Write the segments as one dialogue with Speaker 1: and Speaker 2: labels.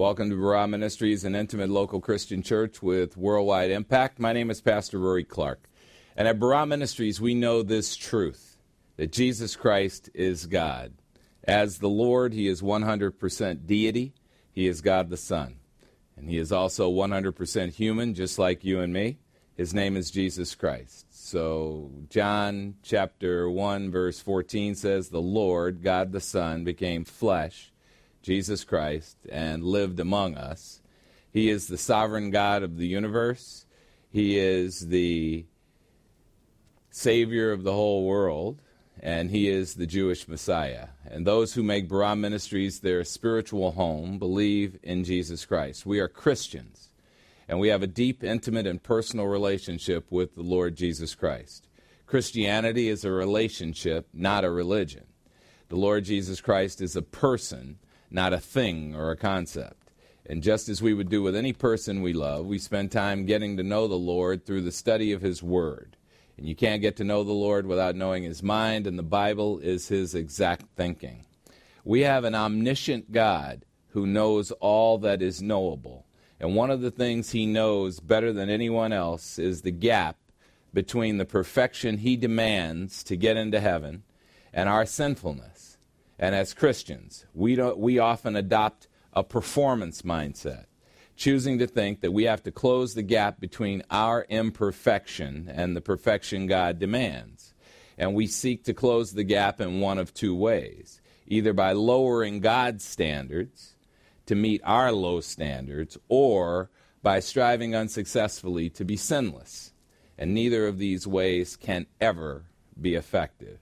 Speaker 1: Welcome to Barah Ministries, an intimate local Christian church with worldwide impact. My name is Pastor Rory Clark. And at Barah Ministries, we know this truth that Jesus Christ is God. As the Lord, He is 100% deity, He is God the Son. And He is also 100% human, just like you and me. His name is Jesus Christ. So, John chapter 1, verse 14 says, The Lord, God the Son, became flesh Jesus Christ, and lived among us. He is the sovereign God of the universe. He is the Savior of the whole world, and He is the Jewish Messiah. And those who make Barah Ministries their spiritual home believe in Jesus Christ. We are Christians, and we have a deep, intimate, and personal relationship with the Lord Jesus Christ. Christianity is a relationship, not a religion. The Lord Jesus Christ is a person not a thing or a concept. And just as we would do with any person we love, we spend time getting to know the Lord through the study of His Word. And you can't get to know the Lord without knowing His mind, and the Bible is His exact thinking. We have an omniscient God who knows all that is knowable. And one of the things He knows better than anyone else is the gap between the perfection He demands to get into heaven and our sinfulness. And as Christians, we, don't, we often adopt a performance mindset, choosing to think that we have to close the gap between our imperfection and the perfection God demands. And we seek to close the gap in one of two ways either by lowering God's standards to meet our low standards, or by striving unsuccessfully to be sinless. And neither of these ways can ever be effective.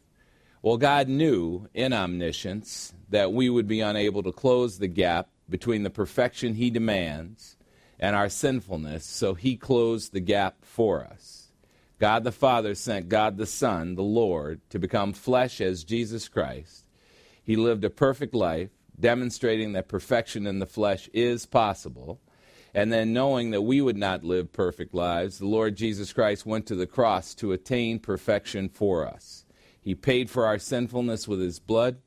Speaker 1: Well, God knew in omniscience that we would be unable to close the gap between the perfection He demands and our sinfulness, so He closed the gap for us. God the Father sent God the Son, the Lord, to become flesh as Jesus Christ. He lived a perfect life, demonstrating that perfection in the flesh is possible. And then, knowing that we would not live perfect lives, the Lord Jesus Christ went to the cross to attain perfection for us. He paid for our sinfulness with his blood,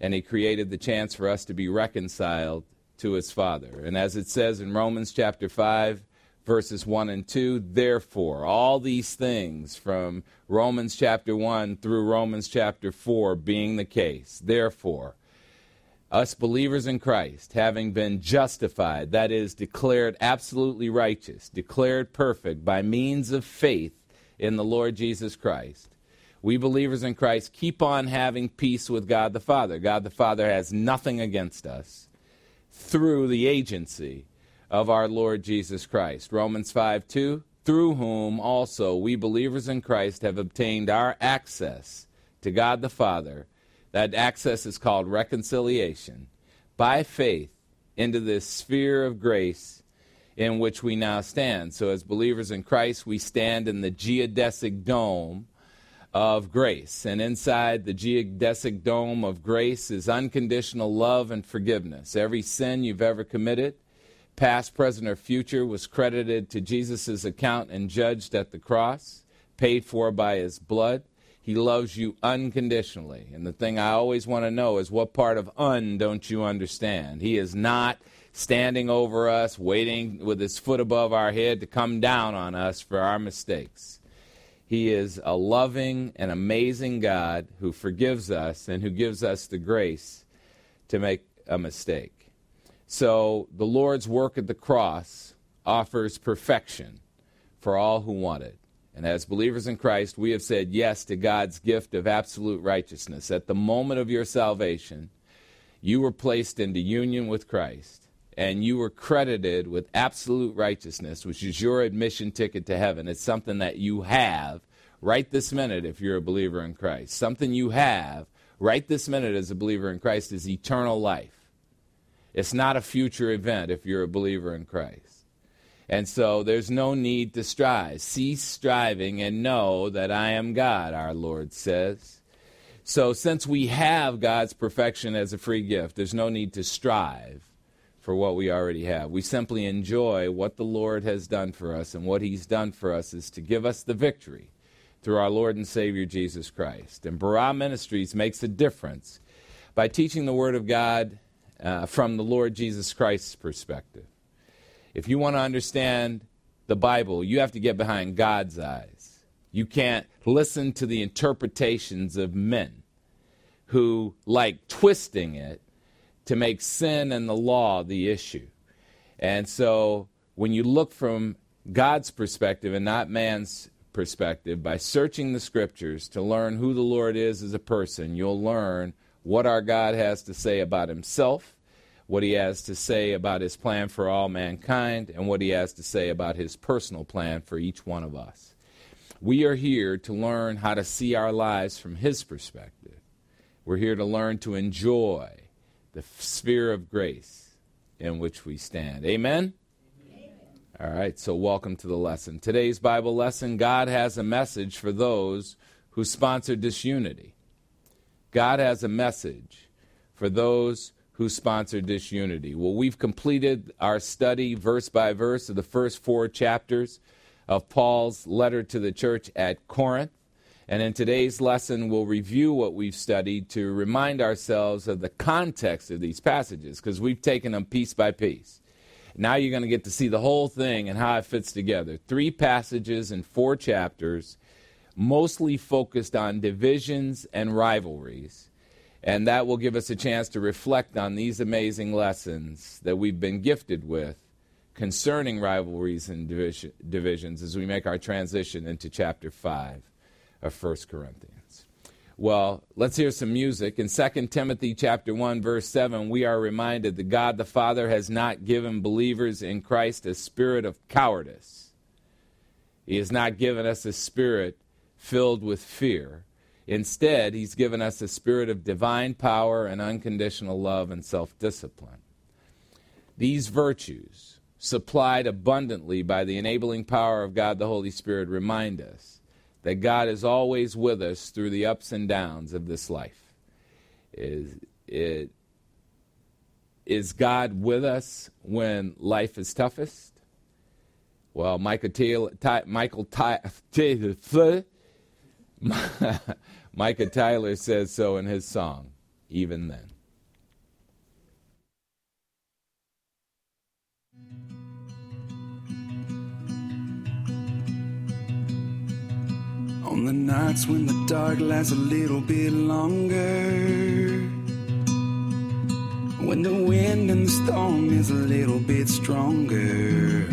Speaker 1: and he created the chance for us to be reconciled to his Father. And as it says in Romans chapter 5, verses 1 and 2, therefore, all these things from Romans chapter 1 through Romans chapter 4 being the case, therefore, us believers in Christ, having been justified, that is, declared absolutely righteous, declared perfect by means of faith in the Lord Jesus Christ, we believers in Christ keep on having peace with God the Father. God the Father has nothing against us through the agency of our Lord Jesus Christ. Romans 5 2, through whom also we believers in Christ have obtained our access to God the Father. That access is called reconciliation by faith into this sphere of grace in which we now stand. So, as believers in Christ, we stand in the geodesic dome of grace. And inside the geodesic dome of grace is unconditional love and forgiveness. Every sin you've ever committed, past, present, or future, was credited to Jesus' account and judged at the cross, paid for by his blood. He loves you unconditionally. And the thing I always want to know is what part of un don't you understand? He is not standing over us, waiting with his foot above our head to come down on us for our mistakes. He is a loving and amazing God who forgives us and who gives us the grace to make a mistake. So the Lord's work at the cross offers perfection for all who want it. And as believers in Christ, we have said yes to God's gift of absolute righteousness. At the moment of your salvation, you were placed into union with Christ and you were credited with absolute righteousness, which is your admission ticket to heaven. It's something that you have right this minute if you're a believer in Christ. Something you have right this minute as a believer in Christ is eternal life. It's not a future event if you're a believer in Christ. And so there's no need to strive. Cease striving and know that I am God, our Lord says. So since we have God's perfection as a free gift, there's no need to strive for what we already have. We simply enjoy what the Lord has done for us, and what He's done for us is to give us the victory through our Lord and Savior Jesus Christ. And Barah Ministries makes a difference by teaching the Word of God uh, from the Lord Jesus Christ's perspective. If you want to understand the Bible, you have to get behind God's eyes. You can't listen to the interpretations of men who like twisting it to make sin and the law the issue. And so when you look from God's perspective and not man's perspective, by searching the scriptures to learn who the Lord is as a person, you'll learn what our God has to say about himself, what he has to say about his plan for all mankind, and what he has to say about his personal plan for each one of us. We are here to learn how to see our lives from his perspective. We're here to learn to enjoy the sphere of grace in which we stand. Amen? Amen? All right, so welcome to the lesson. Today's Bible lesson God has a message for those who sponsor disunity. God has a message for those who sponsor disunity. Well, we've completed our study verse by verse of the first four chapters of Paul's letter to the church at Corinth. And in today's lesson, we'll review what we've studied to remind ourselves of the context of these passages, because we've taken them piece by piece. Now you're going to get to see the whole thing and how it fits together. Three passages in four chapters, mostly focused on divisions and rivalries. And that will give us a chance to reflect on these amazing lessons that we've been gifted with concerning rivalries and division, divisions as we make our transition into chapter 5 of 1 Corinthians. Well, let's hear some music. In 2 Timothy chapter 1 verse 7, we are reminded that God the Father has not given believers in Christ a spirit of cowardice. He has not given us a spirit filled with fear. Instead, he's given us a spirit of divine power and unconditional love and self-discipline. These virtues, supplied abundantly by the enabling power of God the Holy Spirit, remind us that God is always with us through the ups and downs of this life. Is, it, is God with us when life is toughest? Well, Michael Taylor, Ty, Michael Ty, Micah Tyler says so in his song, Even Then.
Speaker 2: On the nights when the dark lasts a little bit longer. When the wind and the storm is a little bit stronger.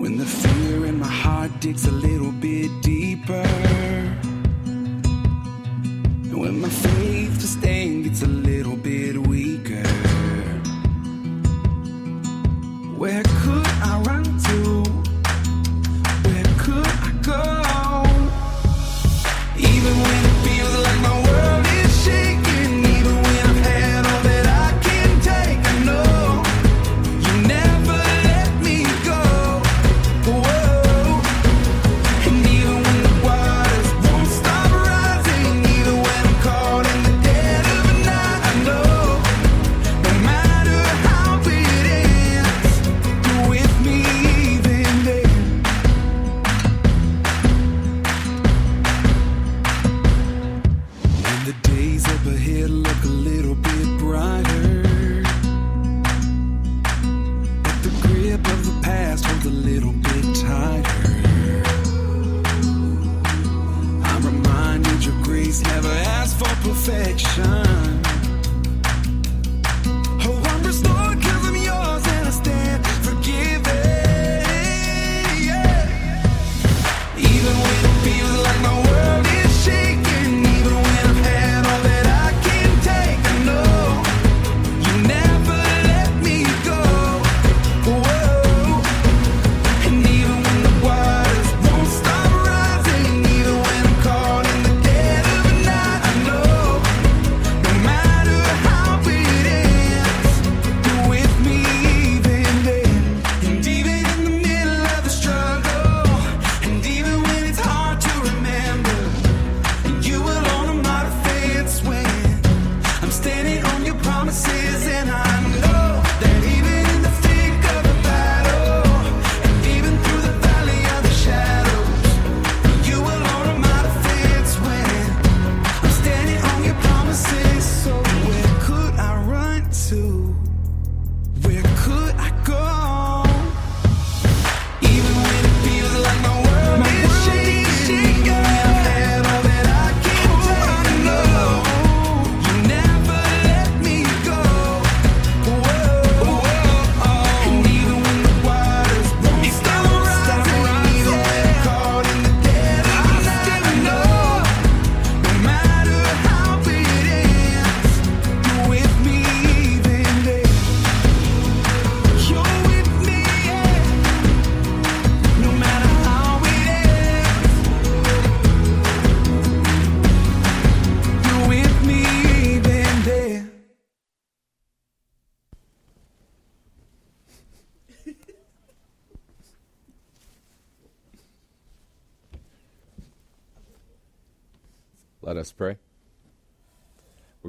Speaker 2: When the fear in my heart digs a little bit deeper. And when my faith to stand gets a little bit weaker. Where could I run to?
Speaker 1: been waiting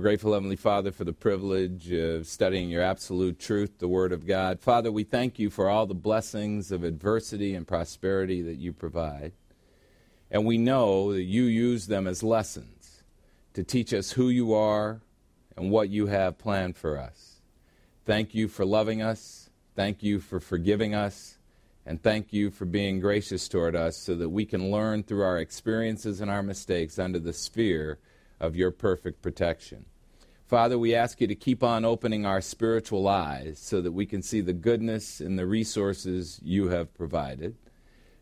Speaker 1: grateful, Heavenly Father, for the privilege of studying your absolute truth, the Word of God. Father, we thank you for all the blessings of adversity and prosperity that you provide. And we know that you use them as lessons to teach us who you are and what you have planned for us. Thank you for loving us. Thank you for forgiving us. And thank you for being gracious toward us so that we can learn through our experiences and our mistakes under the sphere of your perfect protection. Father, we ask you to keep on opening our spiritual eyes so that we can see the goodness and the resources you have provided,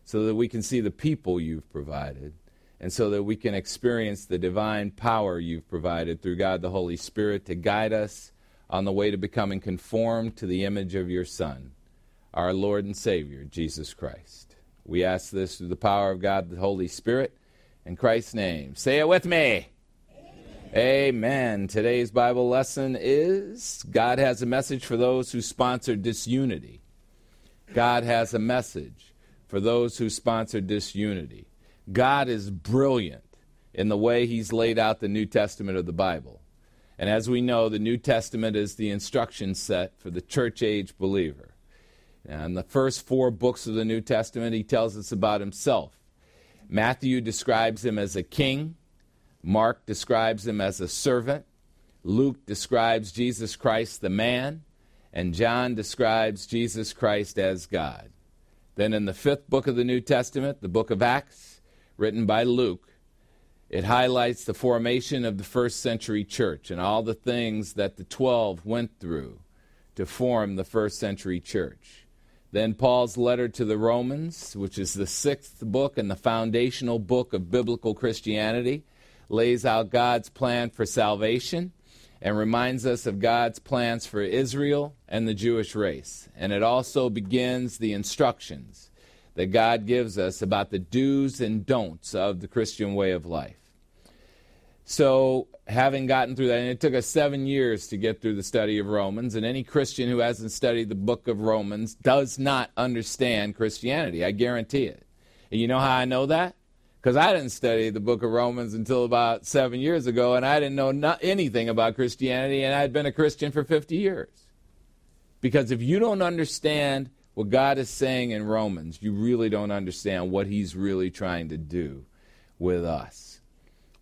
Speaker 1: so that we can see the people you've provided, and so that we can experience the divine power you've provided through God the Holy Spirit to guide us on the way to becoming conformed to the image of your Son our Lord and Savior, Jesus Christ. We ask this through the power of God, the Holy Spirit, in Christ's name. Say it with me. Amen. Today's Bible lesson is God has a message for those who sponsor disunity. God has a message for those who sponsor disunity. God is brilliant in the way He's laid out the New Testament of the Bible. And as we know, the New Testament is the instruction set for the church age believer. And the first four books of the New Testament, he tells us about himself. Matthew describes him as a king, Mark describes him as a servant, Luke describes Jesus Christ the man, and John describes Jesus Christ as God. Then in the fifth book of the New Testament, the book of Acts, written by Luke, it highlights the formation of the first century church and all the things that the twelve went through to form the first century church. Then Paul's letter to the Romans, which is the sixth book and the foundational book of biblical Christianity, lays out God's plan for salvation and reminds us of God's plans for Israel and the Jewish race. And it also begins the instructions that God gives us about the do's and don'ts of the Christian way of life. So, having gotten through that, and it took us seven years to get through the study of Romans, and any Christian who hasn't studied the book of Romans does not understand Christianity. I guarantee it. And you know how I know that? Because I didn't study the book of Romans until about seven years ago, and I didn't know not anything about Christianity, and I'd been a Christian for 50 years. Because if you don't understand what God is saying in Romans, you really don't understand what He's really trying to do with us.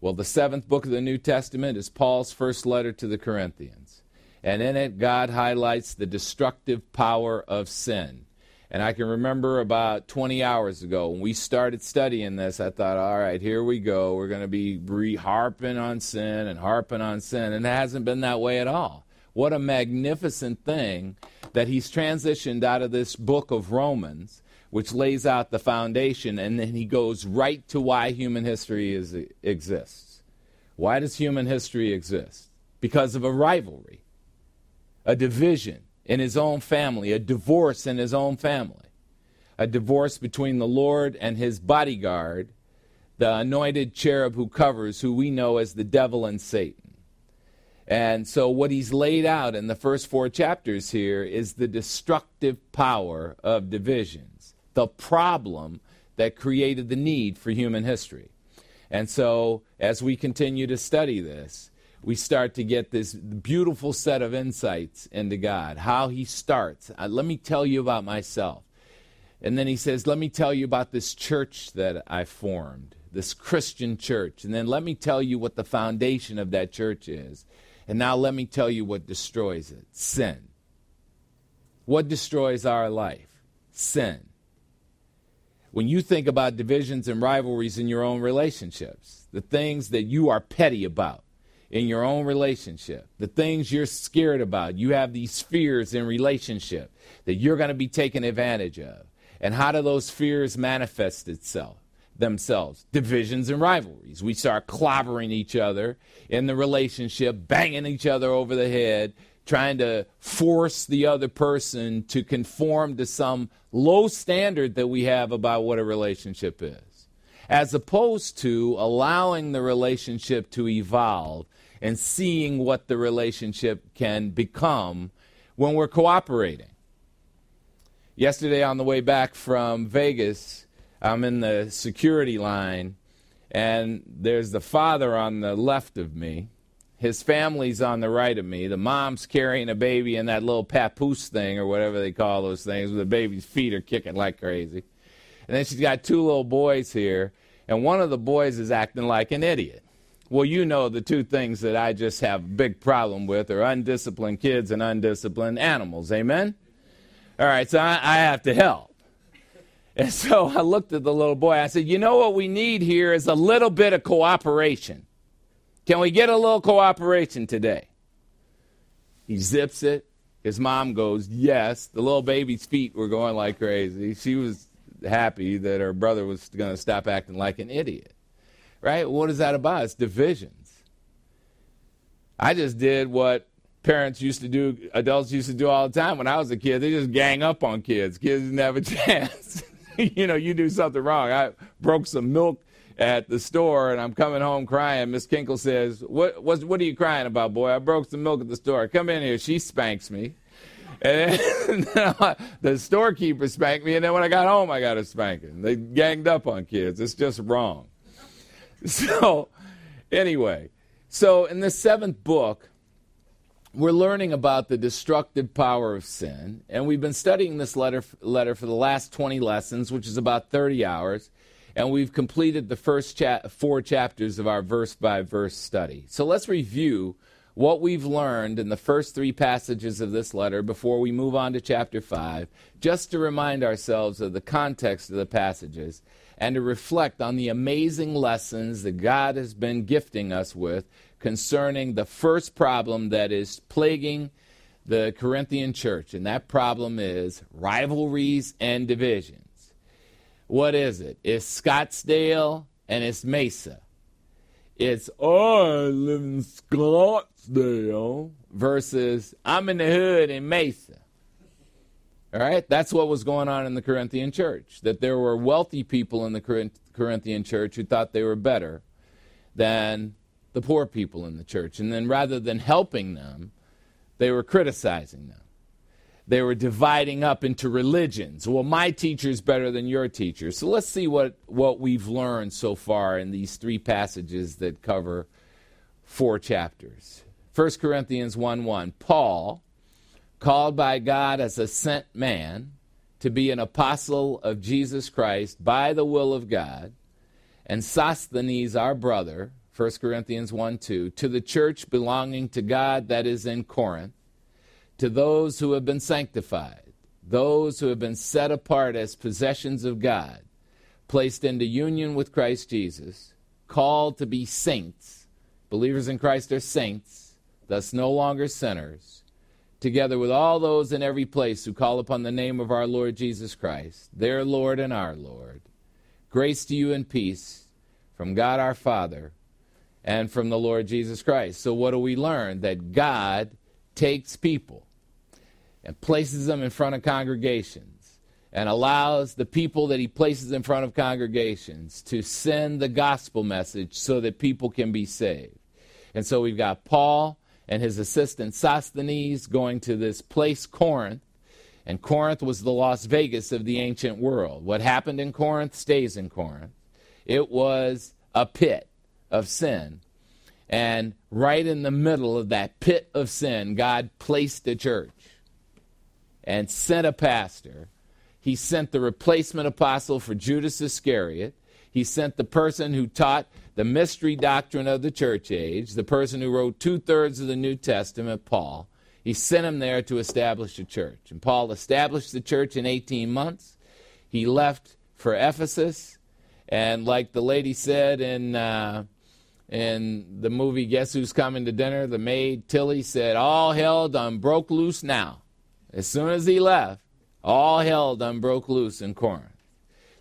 Speaker 1: Well, the seventh book of the New Testament is Paul's first letter to the Corinthians. And in it, God highlights the destructive power of sin. And I can remember about 20 hours ago when we started studying this, I thought, all right, here we go. We're going to be re- harping on sin and harping on sin. And it hasn't been that way at all. What a magnificent thing that he's transitioned out of this book of Romans which lays out the foundation, and then he goes right to why human history is, exists. Why does human history exist? Because of a rivalry, a division in his own family, a divorce in his own family, a divorce between the Lord and his bodyguard, the anointed cherub who covers, who we know as the devil and Satan. And so, what he's laid out in the first four chapters here is the destructive power of divisions, the problem that created the need for human history. And so, as we continue to study this, we start to get this beautiful set of insights into God, how He starts. Uh, let me tell you about myself. And then He says, Let me tell you about this church that I formed, this Christian church. And then let me tell you what the foundation of that church is. And now let me tell you what destroys it sin. What destroys our life? Sin when you think about divisions and rivalries in your own relationships, the things that you are petty about in your own relationship, the things you're scared about, you have these fears in relationship that you're going to be taken advantage of. And how do those fears manifest itself? themselves divisions and rivalries. We start clobbering each other in the relationship, banging each other over the head, trying to force the other person to conform to some low standard that we have about what a relationship is, as opposed to allowing the relationship to evolve and seeing what the relationship can become when we're cooperating. Yesterday, on the way back from Vegas, I'm in the security line And there's the father on the left of me. His family's on the right of me. The mom's carrying a baby in that little papoose thing or whatever they call those things, where the baby's feet are kicking like crazy. And then she's got two little boys here, and one of the boys is acting like an idiot. Well, you know the two things that I just have big problem with are undisciplined kids and undisciplined animals. Amen? All right, so I, I have to help. And so I looked at the little boy. I said, You know what we need here is a little bit of cooperation. Can we get a little cooperation today? He zips it. His mom goes, Yes. The little baby's feet were going like crazy. She was happy that her brother was going to stop acting like an idiot. Right? What is that about? It's divisions. I just did what parents used to do, adults used to do all the time when I was a kid. They just gang up on kids. Kids didn't have a chance. you know, you do something wrong. I broke some milk at the store and I'm coming home crying. Miss Kinkle says, what, what, what are you crying about, boy? I broke some milk at the store. Come in here. She spanks me. And then the storekeeper spanked me, and then when I got home, I got a spanking. They ganged up on kids. It's just wrong. So, anyway, so in the seventh book, we're learning about the destructive power of sin, and we've been studying this letter, letter for the last 20 lessons, which is about 30 hours, and we've completed the first cha- four chapters of our verse by verse study. So let's review what we've learned in the first three passages of this letter before we move on to chapter 5, just to remind ourselves of the context of the passages and to reflect on the amazing lessons that God has been gifting us with concerning the first problem that is plaguing the Corinthian church, and that problem is rivalries and divisions. What is it? It's Scottsdale and it's Mesa. It's, oh, I live in Scottsdale versus I'm in the hood in Mesa. All right? That's what was going on in the Corinthian church. That there were wealthy people in the Corinthian church who thought they were better than the poor people in the church. And then rather than helping them, they were criticizing them. They were dividing up into religions. Well, my teacher's better than your teacher. So let's see what, what we've learned so far in these three passages that cover four chapters. 1 Corinthians 1 1. Paul, called by God as a sent man to be an apostle of Jesus Christ by the will of God, and Sosthenes, our brother, 1 Corinthians 1 2, to the church belonging to God that is in Corinth, to those who have been sanctified, those who have been set apart as possessions of God, placed into union with Christ Jesus, called to be saints. Believers in Christ are saints, thus no longer sinners, together with all those in every place who call upon the name of our Lord Jesus Christ, their Lord and our Lord. Grace to you and peace from God our Father and from the Lord Jesus Christ. So, what do we learn? That God takes people and places them in front of congregations and allows the people that he places in front of congregations to send the gospel message so that people can be saved. And so we've got Paul and his assistant Sosthenes going to this place, Corinth. And Corinth was the Las Vegas of the ancient world. What happened in Corinth stays in Corinth. It was a pit of sin. And right in the middle of that pit of sin, God placed a church and sent a pastor. He sent the replacement apostle for Judas Iscariot. He sent the person who taught the mystery doctrine of the church age, the person who wrote two thirds of the New Testament, Paul. He sent him there to establish a church. And Paul established the church in 18 months. He left for Ephesus. And like the lady said in uh, in the movie Guess Who's Coming to Dinner, the maid Tillie said, All hell done broke loose now. As soon as he left, all hell done broke loose in Corinth.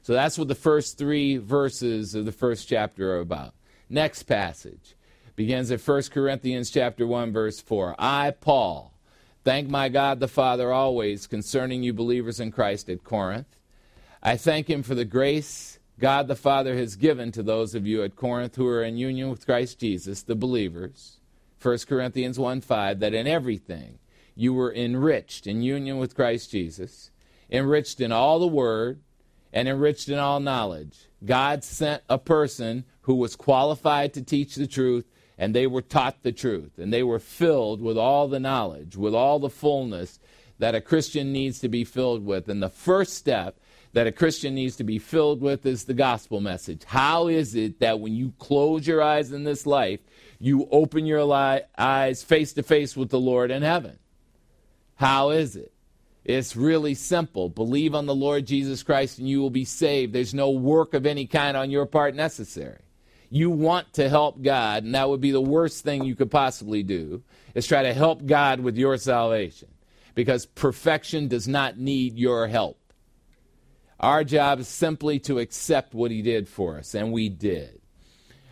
Speaker 1: So that's what the first three verses of the first chapter are about. Next passage begins at 1 Corinthians chapter 1 verse 4. I Paul thank my God the Father always concerning you believers in Christ at Corinth. I thank him for the grace God the Father has given to those of you at Corinth who are in union with Christ Jesus, the believers. 1 Corinthians 1 5, that in everything you were enriched in union with Christ Jesus, enriched in all the word, and enriched in all knowledge. God sent a person who was qualified to teach the truth, and they were taught the truth, and they were filled with all the knowledge, with all the fullness that a Christian needs to be filled with. And the first step that a Christian needs to be filled with is the gospel message. How is it that when you close your eyes in this life, you open your li- eyes face to face with the Lord in heaven? How is it? It's really simple. Believe on the Lord Jesus Christ and you will be saved. There's no work of any kind on your part necessary. You want to help God, and that would be the worst thing you could possibly do, is try to help God with your salvation. Because perfection does not need your help. Our job is simply to accept what he did for us, and we did.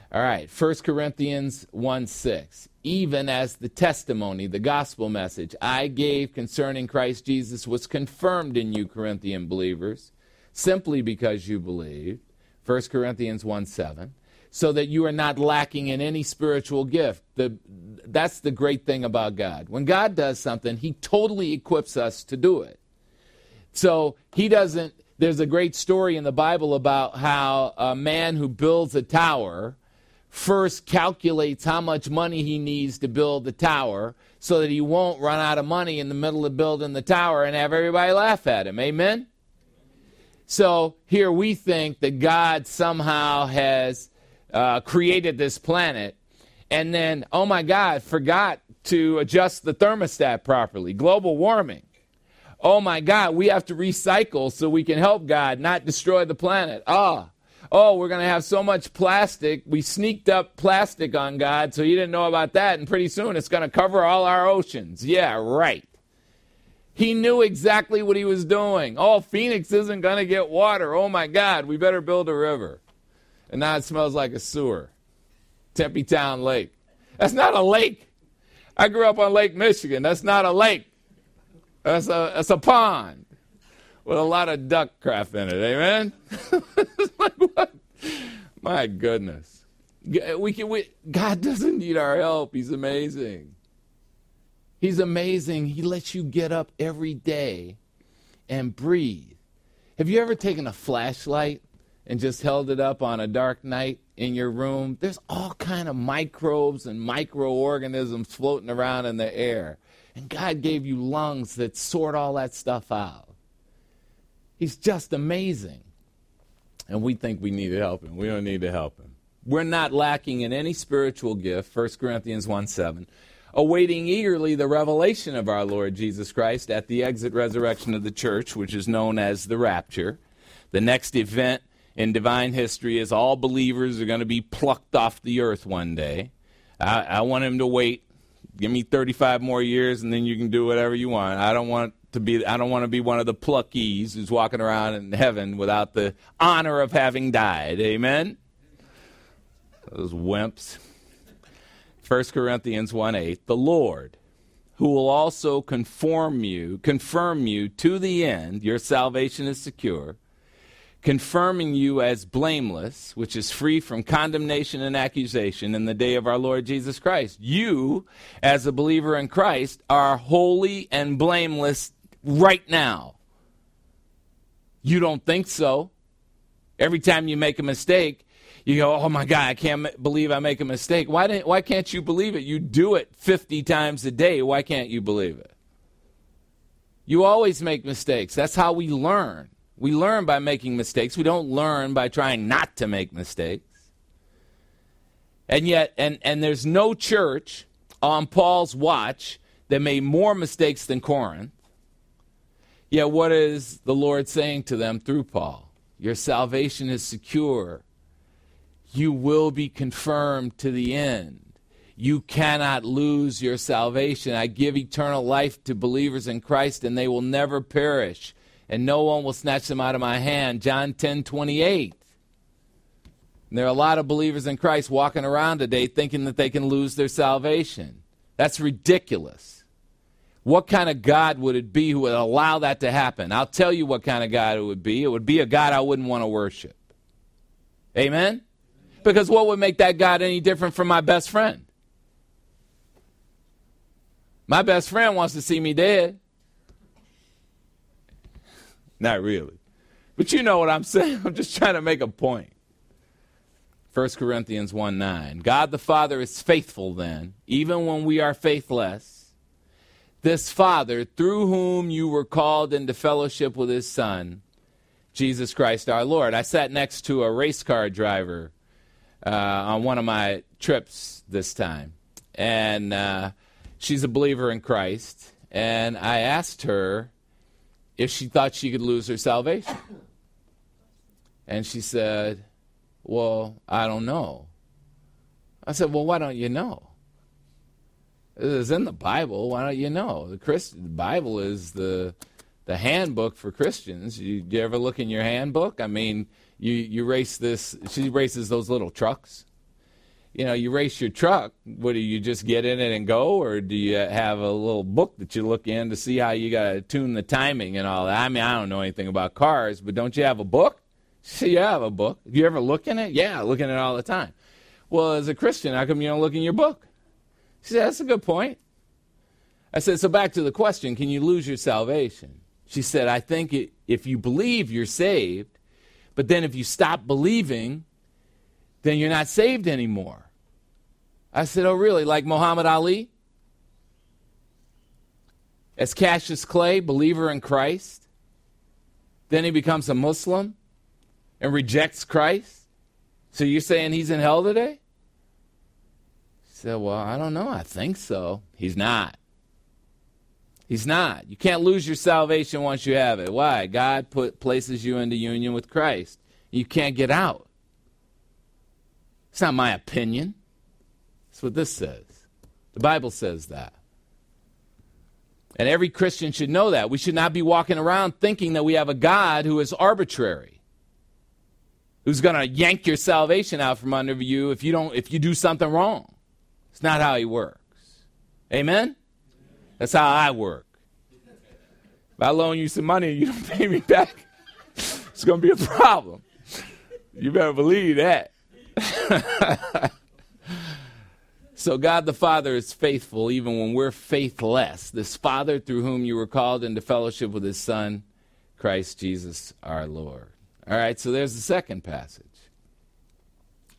Speaker 1: All right, 1 Corinthians 1 6. Even as the testimony, the gospel message I gave concerning Christ Jesus was confirmed in you, Corinthian believers, simply because you believed. 1 Corinthians 1 7. So that you are not lacking in any spiritual gift. The, that's the great thing about God. When God does something, He totally equips us to do it. So He doesn't there's a great story in the Bible about how a man who builds a tower first calculates how much money he needs to build the tower so that he won't run out of money in the middle of building the tower and have everybody laugh at him. Amen? So here we think that God somehow has uh, created this planet and then, oh my God, forgot to adjust the thermostat properly. Global warming oh my God, we have to recycle so we can help God not destroy the planet. Ah, oh, we're going to have so much plastic. We sneaked up plastic on God, so he didn't know about that, and pretty soon it's going to cover all our oceans. Yeah, right. He knew exactly what he was doing. Oh, Phoenix isn't going to get water. Oh my God, we better build a river. And now it smells like a sewer. Tempe Town Lake. That's not a lake. I grew up on Lake Michigan. That's not a lake. That's a, that's a pond with a lot of duck crap in it. Amen? like what? My goodness. We can, we, God doesn't need our help. He's amazing. He's amazing. He lets you get up every day and breathe. Have you ever taken a flashlight and just held it up on a dark night in your room? There's all kind of microbes and microorganisms floating around in the air. And God gave you lungs that sort all that stuff out. He's just amazing. And we think we need to help him. We don't need to help him. We're not lacking in any spiritual gift, 1 Corinthians 1 7, awaiting eagerly the revelation of our Lord Jesus Christ at the exit resurrection of the church, which is known as the rapture. The next event in divine history is all believers are going to be plucked off the earth one day. I, I want him to wait give me 35 more years and then you can do whatever you want. I don't want to be I don't want to be one of the pluckies who's walking around in heaven without the honor of having died. Amen. Those wimps. 1 Corinthians 1 8, the Lord, who will also conform you, confirm you to the end, your salvation is secure, confirming you as blameless, which is free from condemnation and accusation in the day of our Lord Jesus Christ. You, as a believer in Christ, are holy and blameless right now. You don't think so. Every time you make a mistake, you go, "Oh my God, I can't believe I make a mistake." Why didn't, Why can't you believe it? You do it fifty times a day. Why can't you believe it? You always make mistakes. That's how we learn. We learn by making mistakes. We don't learn by trying not to make mistakes. And yet, and, and there's no church on Paul's watch that made more mistakes than Corinth. Yet, what is the Lord saying to them through Paul? Your salvation is secure. You will be confirmed to the end. You cannot lose your salvation. I give eternal life to believers in Christ, and they will never perish and no one will snatch them out of my hand. John 10 28. And there are a lot of believers in Christ walking around today thinking that they can lose their salvation. That's ridiculous. What kind of God would it be who would allow that to happen? I'll tell you what kind of God it would be. It would be a God I wouldn't want to worship. Amen? Because what would make that God any different from my best friend? My best friend wants to see me dead. Not really. But you know what I'm saying? I'm just trying to make a point. 1 Corinthians 1 9. God the Father is faithful then, even when we are faithless. This Father, through whom you were called into fellowship with his Son, Jesus Christ our Lord. I sat next to a race car driver uh, on one of my trips this time, and uh, she's a believer in Christ. And I asked her if she thought she could lose her salvation. And she said, Well, I don't know. I said, Well, why don't you know? It's in the Bible. Why don't you know? The Christ, the Bible is the the handbook for Christians. You, you ever look in your handbook? I mean, you you race this. She races those little trucks. You know, you race your truck. What do you just get in it and go, or do you have a little book that you look in to see how you got to tune the timing and all that? I mean, I don't know anything about cars, but don't you have a book? See, you have a book. Do you ever look in it? Yeah, look in it all the time. Well, as a Christian, how come you don't look in your book? She said, That's a good point. I said, So back to the question can you lose your salvation? She said, I think it, if you believe, you're saved. But then if you stop believing, then you're not saved anymore. I said, Oh, really? Like Muhammad Ali? As Cassius Clay, believer in Christ? Then he becomes a Muslim and rejects Christ? So you're saying he's in hell today? She said, Well, I don't know. I think so. He's not. He's not. You can't lose your salvation once you have it. Why? God put, places you into union with Christ. You can't get out. It's not my opinion. That's what this says. The Bible says that. And every Christian should know that. We should not be walking around thinking that we have a God who is arbitrary, who's going to yank your salvation out from under you if you don't if you do something wrong. It's not how he works. Amen. That's how I work. If I loan you some money and you don't pay me back, it's going to be a problem. You better believe that. so, God the Father is faithful even when we're faithless. This Father through whom you were called into fellowship with his Son, Christ Jesus our Lord. All right, so there's the second passage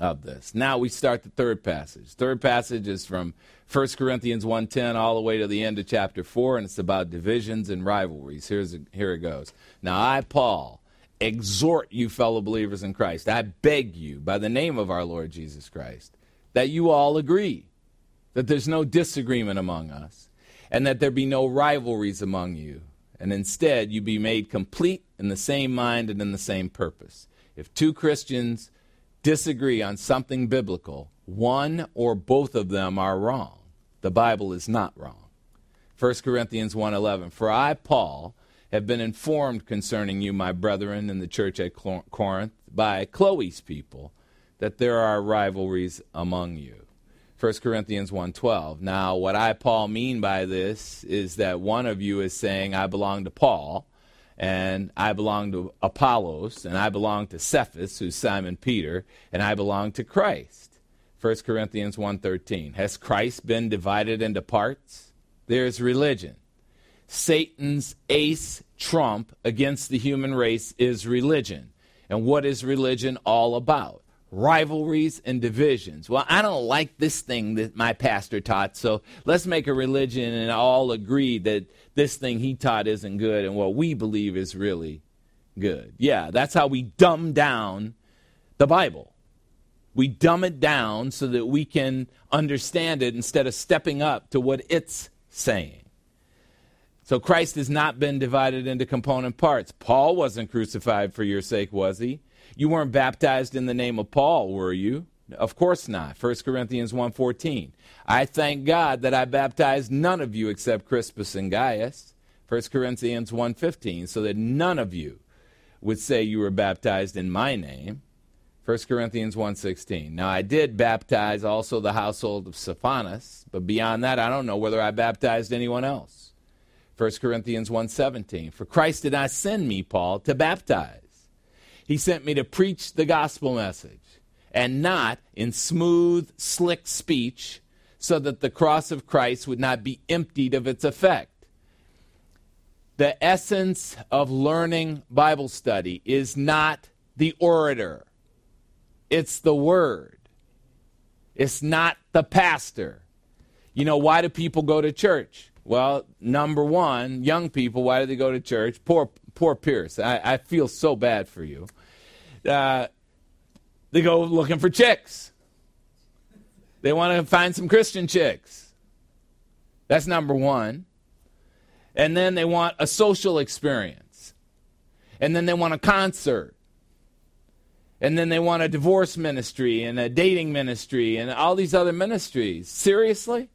Speaker 1: of this. Now we start the third passage. Third passage is from 1 Corinthians 1:10 all the way to the end of chapter 4 and it's about divisions and rivalries. Here's here it goes. Now I Paul exhort you fellow believers in Christ. I beg you by the name of our Lord Jesus Christ that you all agree that there's no disagreement among us and that there be no rivalries among you and instead you be made complete in the same mind and in the same purpose. If two Christians disagree on something biblical, one or both of them are wrong. The Bible is not wrong. 1 Corinthians 1:11 For I Paul have been informed concerning you my brethren in the church at Corinth by Chloe's people that there are rivalries among you. 1 Corinthians 1:12 Now what I Paul mean by this is that one of you is saying I belong to Paul and I belong to Apollos, and I belong to Cephas, who's Simon Peter, and I belong to Christ. 1 Corinthians 1:13. Has Christ been divided into parts? There's religion. Satan's ace trump against the human race is religion. And what is religion all about? Rivalries and divisions. Well, I don't like this thing that my pastor taught, so let's make a religion and all agree that this thing he taught isn't good and what we believe is really good. Yeah, that's how we dumb down the Bible. We dumb it down so that we can understand it instead of stepping up to what it's saying. So Christ has not been divided into component parts. Paul wasn't crucified for your sake, was he? You weren't baptized in the name of Paul, were you? Of course not. 1 Corinthians 1:14. I thank God that I baptized none of you except Crispus and Gaius. 1 Corinthians 1:15, so that none of you would say you were baptized in my name. 1 Corinthians 1:16. Now I did baptize also the household of Stephanas, but beyond that I don't know whether I baptized anyone else. 1 Corinthians 1:17. For Christ did not send me, Paul, to baptize. He sent me to preach the gospel message and not in smooth, slick speech, so that the cross of Christ would not be emptied of its effect. The essence of learning Bible study is not the orator, It's the Word. It's not the pastor. You know, why do people go to church? Well, number one, young people, why do they go to church? Poor, poor Pierce. I, I feel so bad for you. Uh, they go looking for chicks. They want to find some Christian chicks. That's number one. And then they want a social experience. And then they want a concert. And then they want a divorce ministry and a dating ministry and all these other ministries. Seriously?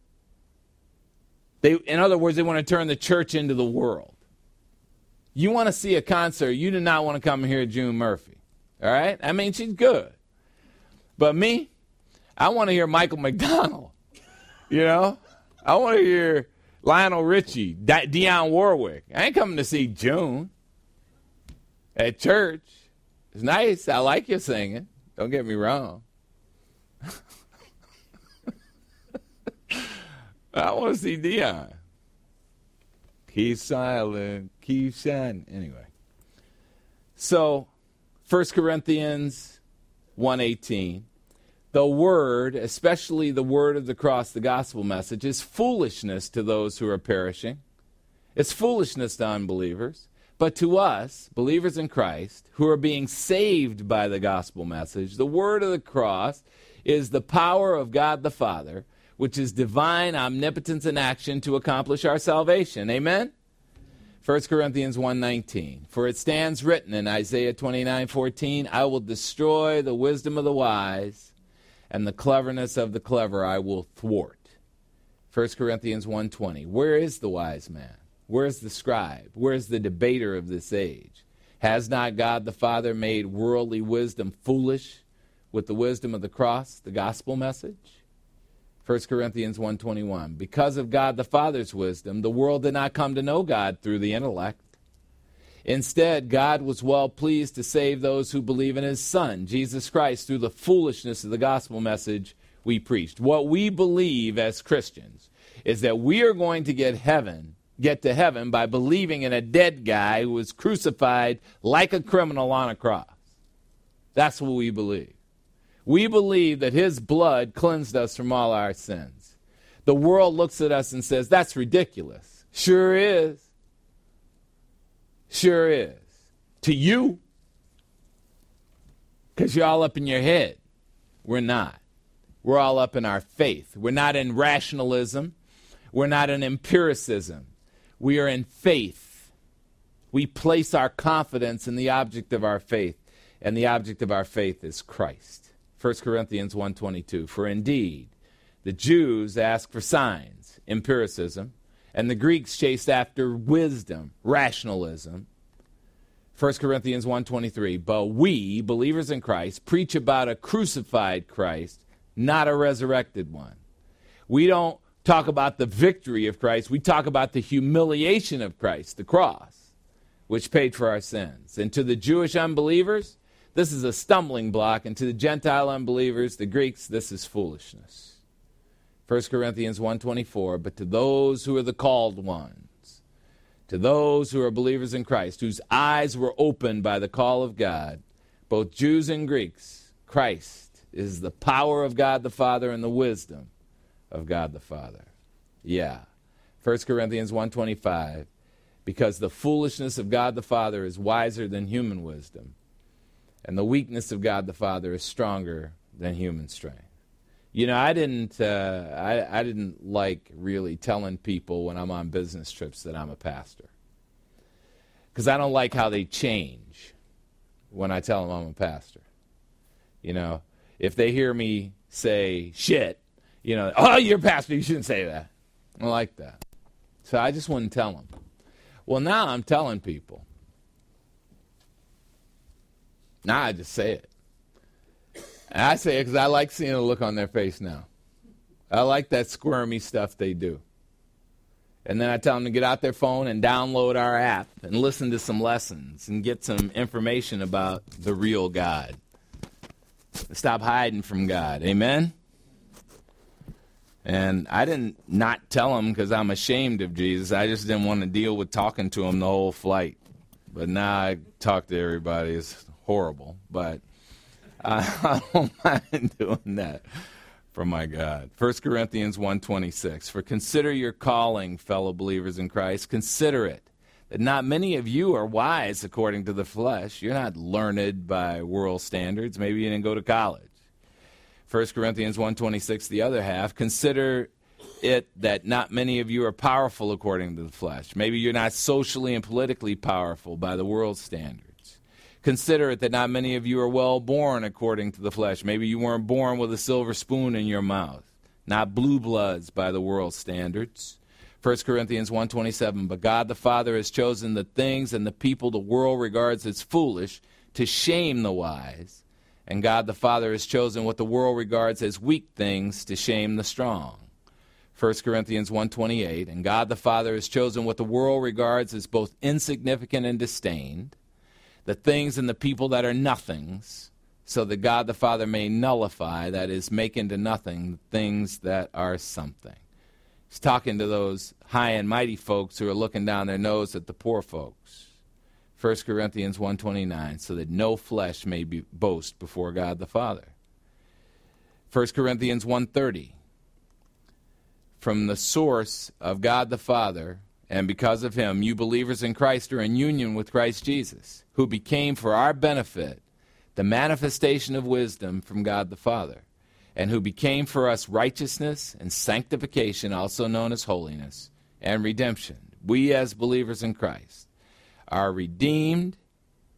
Speaker 1: They, in other words, they want to turn the church into the world. You want to see a concert, you do not want to come here June Murphy. All right? I mean, she's good. But me, I want to hear Michael McDonald. You know? I want to hear Lionel Richie, Dionne Warwick. I ain't coming to see June at church. It's nice. I like your singing. Don't get me wrong. I want to see Dionne. Keep silent, keep shining. Anyway. So, 1 Corinthians 118. The word, especially the word of the cross, the gospel message, is foolishness to those who are perishing. It's foolishness to unbelievers. But to us, believers in Christ, who are being saved by the gospel message, the word of the cross is the power of God the Father which is divine omnipotence in action to accomplish our salvation. Amen? 1 Corinthians 1:19 For it stands written in Isaiah 29:14 I will destroy the wisdom of the wise and the cleverness of the clever I will thwart. 1 Corinthians 1:20 Where is the wise man? Where is the scribe? Where is the debater of this age? Has not God the Father made worldly wisdom foolish with the wisdom of the cross, the gospel message? 1 Corinthians 1:21 Because of God the Father's wisdom the world did not come to know God through the intellect. Instead God was well pleased to save those who believe in his son Jesus Christ through the foolishness of the gospel message we preached. What we believe as Christians is that we are going to get heaven get to heaven by believing in a dead guy who was crucified like a criminal on a cross. That's what we believe we believe that his blood cleansed us from all our sins. The world looks at us and says, That's ridiculous. Sure is. Sure is. To you, because you're all up in your head. We're not. We're all up in our faith. We're not in rationalism. We're not in empiricism. We are in faith. We place our confidence in the object of our faith, and the object of our faith is Christ. 1 Corinthians 1:22 For indeed the Jews ask for signs empiricism and the Greeks chased after wisdom rationalism. 1 Corinthians 1:23 But we believers in Christ preach about a crucified Christ not a resurrected one. We don't talk about the victory of Christ we talk about the humiliation of Christ the cross which paid for our sins. And to the Jewish unbelievers this is a stumbling block, and to the Gentile unbelievers, the Greeks, this is foolishness. 1 Corinthians 1:24, but to those who are the called ones, to those who are believers in Christ, whose eyes were opened by the call of God, both Jews and Greeks, Christ is the power of God the Father and the wisdom of God the Father. Yeah. 1 Corinthians 1:25 because the foolishness of God the Father is wiser than human wisdom and the weakness of God the Father is stronger than human strength. You know, I didn't, uh, I, I didn't like really telling people when I'm on business trips that I'm a pastor. Because I don't like how they change when I tell them I'm a pastor. You know, if they hear me say shit, you know, oh, you're a pastor, you shouldn't say that. I like that. So I just wouldn't tell them. Well, now I'm telling people. Now I just say it. And I say it because I like seeing the look on their face now. I like that squirmy stuff they do. And then I tell them to get out their phone and download our app and listen to some lessons and get some information about the real God. Stop hiding from God. Amen? And I didn't not tell him because I'm ashamed of Jesus. I just didn't want to deal with talking to him the whole flight. But now I talk to everybody. It's horrible, but I don't mind doing that for my God. 1 Corinthians 1.26, For consider your calling, fellow believers in Christ. Consider it, that not many of you are wise according to the flesh. You're not learned by world standards. Maybe you didn't go to college. 1 Corinthians 1.26, the other half, consider it that not many of you are powerful according to the flesh. Maybe you're not socially and politically powerful by the world standards. Consider it that not many of you are well born according to the flesh. Maybe you weren't born with a silver spoon in your mouth, not blue bloods by the world standards. 1 Corinthians 1:27 But God the Father has chosen the things and the people the world regards as foolish to shame the wise, and God the Father has chosen what the world regards as weak things to shame the strong. 1 Corinthians 1:28 and God the Father has chosen what the world regards as both insignificant and disdained the things and the people that are nothings so that God the Father may nullify that is make into nothing things that are something. He's talking to those high and mighty folks who are looking down their nose at the poor folks. 1 Corinthians 1:29 so that no flesh may be boast before God the Father. 1 Corinthians 1:30 from the source of God the Father, and because of him, you believers in Christ are in union with Christ Jesus, who became for our benefit the manifestation of wisdom from God the Father, and who became for us righteousness and sanctification, also known as holiness, and redemption. We, as believers in Christ, are redeemed,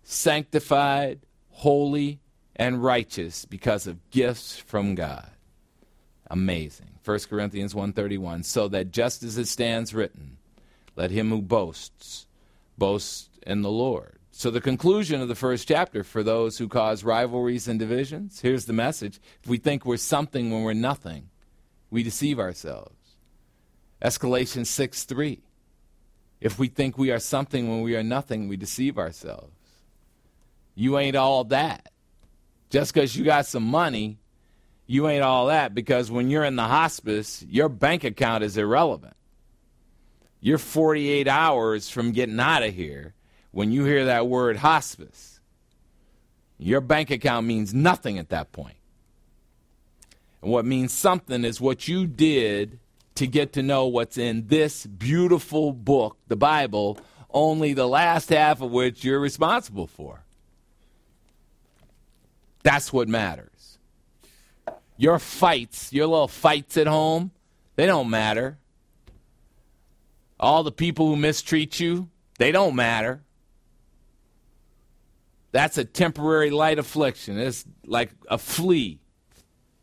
Speaker 1: sanctified, holy, and righteous because of gifts from God. Amazing. 1 Corinthians 1:31 so that just as it stands written let him who boasts boast in the Lord. So the conclusion of the first chapter for those who cause rivalries and divisions, here's the message. If we think we're something when we're nothing, we deceive ourselves. Galatians 6 3. If we think we are something when we are nothing, we deceive ourselves. You ain't all that. Just because you got some money you ain't all that because when you're in the hospice, your bank account is irrelevant. You're 48 hours from getting out of here when you hear that word hospice. Your bank account means nothing at that point. And what means something is what you did to get to know what's in this beautiful book, the Bible, only the last half of which you're responsible for. That's what matters. Your fights, your little fights at home, they don't matter. All the people who mistreat you, they don't matter. That's a temporary light affliction. It's like a flea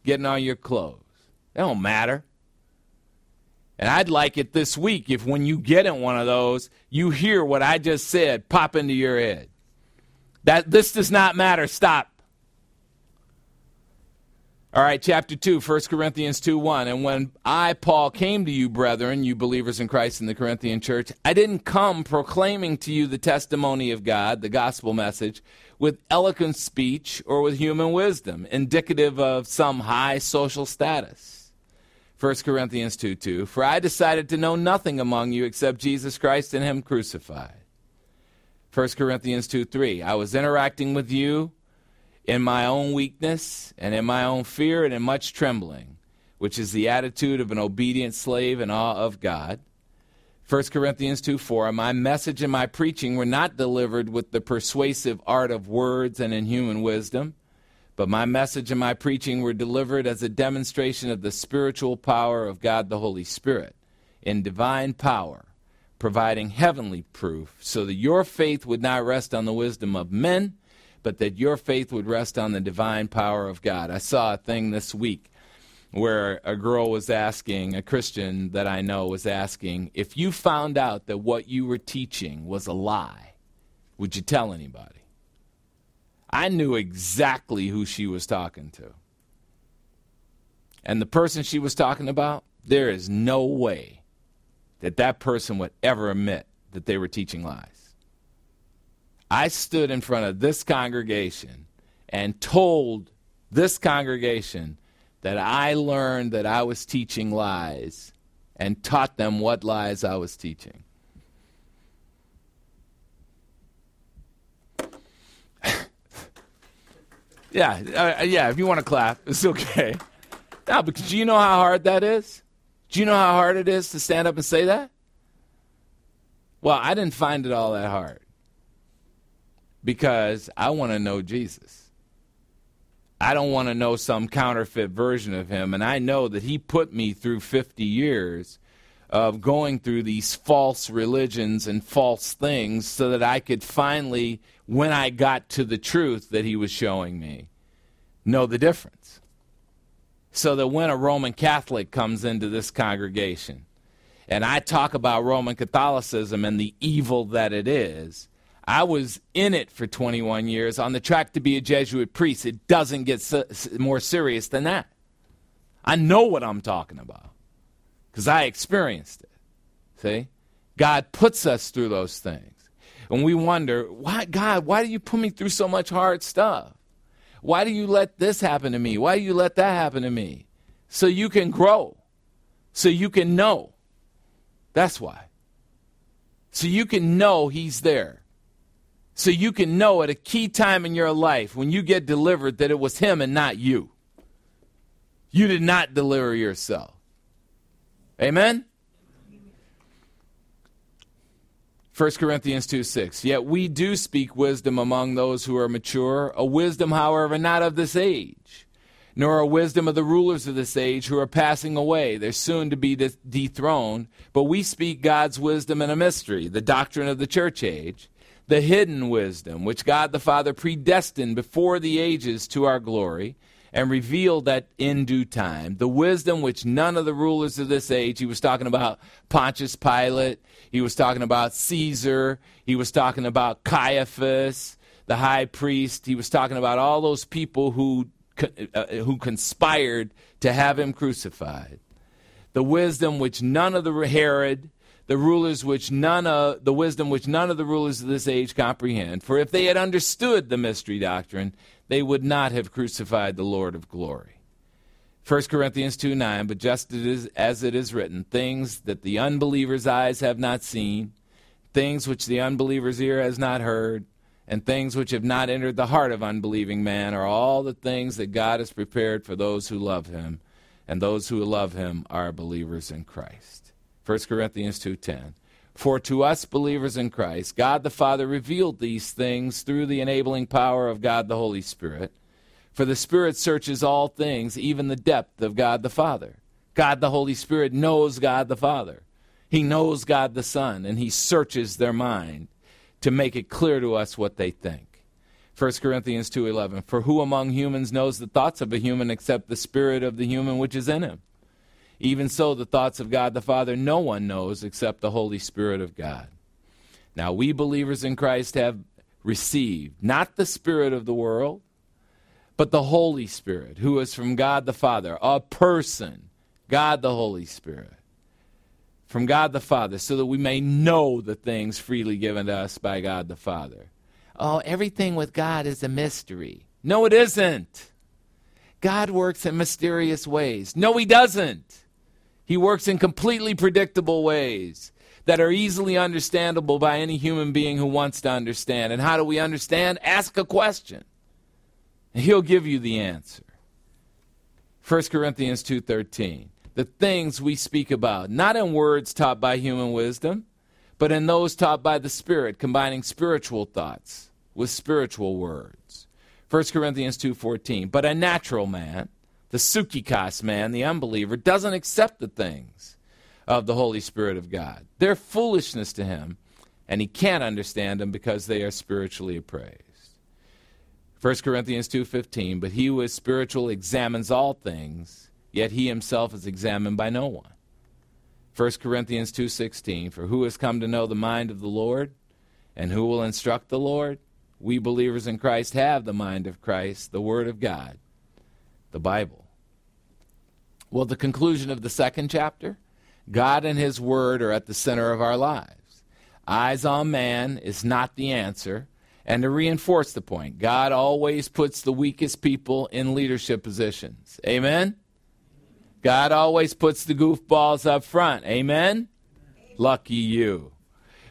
Speaker 1: getting on your clothes. They don't matter. And I'd like it this week if when you get in one of those, you hear what I just said pop into your head. That this does not matter. Stop. All right, chapter 2, 1 Corinthians 2 1. And when I, Paul, came to you, brethren, you believers in Christ in the Corinthian church, I didn't come proclaiming to you the testimony of God, the gospel message, with eloquent speech or with human wisdom, indicative of some high social status. 1 Corinthians 2 2. For I decided to know nothing among you except Jesus Christ and Him crucified. 1 Corinthians 2 3. I was interacting with you in my own weakness and in my own fear and in much trembling, which is the attitude of an obedient slave in awe of God. 1 Corinthians 2 4, my message and my preaching were not delivered with the persuasive art of words and in human wisdom, but my message and my preaching were delivered as a demonstration of the spiritual power of God the Holy Spirit in divine power, providing heavenly proof, so that your faith would not rest on the wisdom of men but that your faith would rest on the divine power of God. I saw a thing this week where a girl was asking, a Christian that I know was asking, if you found out that what you were teaching was a lie, would you tell anybody? I knew exactly who she was talking to. And the person she was talking about, there is no way that that person would ever admit that they were teaching lies. I stood in front of this congregation and told this congregation that I learned that I was teaching lies and taught them what lies I was teaching. Yeah, uh, yeah. If you want to clap, it's okay. Now, because do you know how hard that is? Do you know how hard it is to stand up and say that? Well, I didn't find it all that hard because I want to know Jesus. I don't want to know some counterfeit version of him. And I know that he put me through 50 years of going through these false religions and false things so that I could finally, when I got to the truth that he was showing me, know the difference. So that when a Roman Catholic comes into this congregation and I talk about Roman Catholicism and the evil that it is, I was in it for 21 years on the track to be a Jesuit priest. It doesn't get more serious than that. I know what I'm talking about because I experienced it. See? God puts us through those things. And we wonder, why, God, why do you put me through so much hard stuff? Why do you let this happen to me? Why do you let that happen to me? So you can grow, so you can know. That's why. So you can know He's there so you can know at a key time in your life when you get delivered that it was Him and not you. You did not deliver yourself. Amen? 1 Corinthians 2 6. Yet we do speak wisdom among those who are mature, a wisdom, however, not of this age, nor a wisdom of the rulers of this age who are passing away. They're soon to be dethroned. But we speak God's wisdom in a mystery, the doctrine of the church age the hidden wisdom, which God the Father predestined before the ages to our glory, and revealed that in due time, the wisdom which none of the rulers of this age, he was talking about Pontius Pilate, he was talking about Caesar, he was talking about Caiaphas, the high priest, he was talking about all those people who, uh, who conspired to have him crucified. The wisdom which none of the Herod, the rulers which none of the wisdom which none of the rulers of this age comprehend. For if they had understood the mystery doctrine, they would not have crucified the Lord of glory. 1 Corinthians 2 9, but just as it is written, things that the unbeliever's eyes have not seen, things which the unbeliever's ear has not heard, and things which have not entered the heart of unbelieving man are all the things that God has prepared for those who love him, and those who love him are believers in Christ. 1 Corinthians 2:10. For to us believers in Christ, God the Father revealed these things through the enabling power of God the Holy Spirit. For the Spirit searches all things, even the depth of God the Father. God the Holy Spirit knows God the Father. He knows God the Son, and He searches their mind to make it clear to us what they think. 1 Corinthians 2:11 For who among humans knows the thoughts of a human except the spirit of the human which is in him? Even so, the thoughts of God the Father no one knows except the Holy Spirit of God. Now, we believers in Christ have received not the Spirit of the world, but the Holy Spirit, who is from God the Father, a person, God the Holy Spirit, from God the Father, so that we may know the things freely given to us by God the Father. Oh, everything with God is a mystery. No, it isn't. God works in mysterious ways. No, He doesn't. He works in completely predictable ways that are easily understandable by any human being who wants to understand. And how do we understand? Ask a question. And he'll give you the answer. 1 Corinthians 2:13. The things we speak about, not in words taught by human wisdom, but in those taught by the Spirit, combining spiritual thoughts with spiritual words. 1 Corinthians 2:14. But a natural man the psuchikos man, the unbeliever, doesn't accept the things of the Holy Spirit of God. They're foolishness to him, and he can't understand them because they are spiritually appraised. 1 Corinthians 2:15 But he who is spiritual examines all things, yet he himself is examined by no one. 1 Corinthians 2:16 For who has come to know the mind of the Lord, and who will instruct the Lord? We believers in Christ have the mind of Christ, the word of God the Bible. Well, the conclusion of the second chapter God and His Word are at the center of our lives. Eyes on man is not the answer. And to reinforce the point, God always puts the weakest people in leadership positions. Amen? God always puts the goofballs up front. Amen? Lucky you.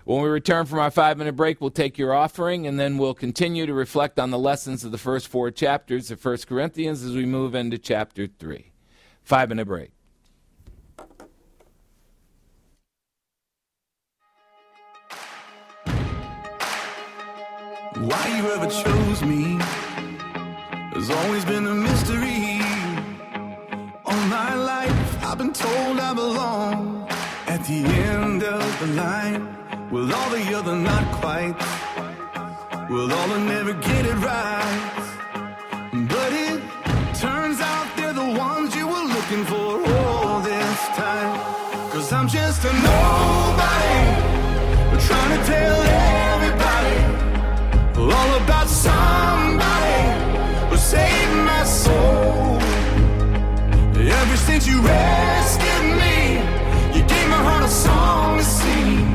Speaker 1: When we return from our five minute break, we'll take your offering and then we'll continue to reflect on the lessons of the first four chapters of 1 Corinthians as we move into chapter 3. Five minute break.
Speaker 2: Why you ever chose me has always been a mystery. All my life, I've been told I belong at the end of the line. With all the other not quite, with all the never get it right. But it turns out they're the ones you were looking for all this time. Cause I'm just a nobody, but trying to tell everybody all about somebody who saved my soul. Ever since you rescued me, you gave my heart a song to sing.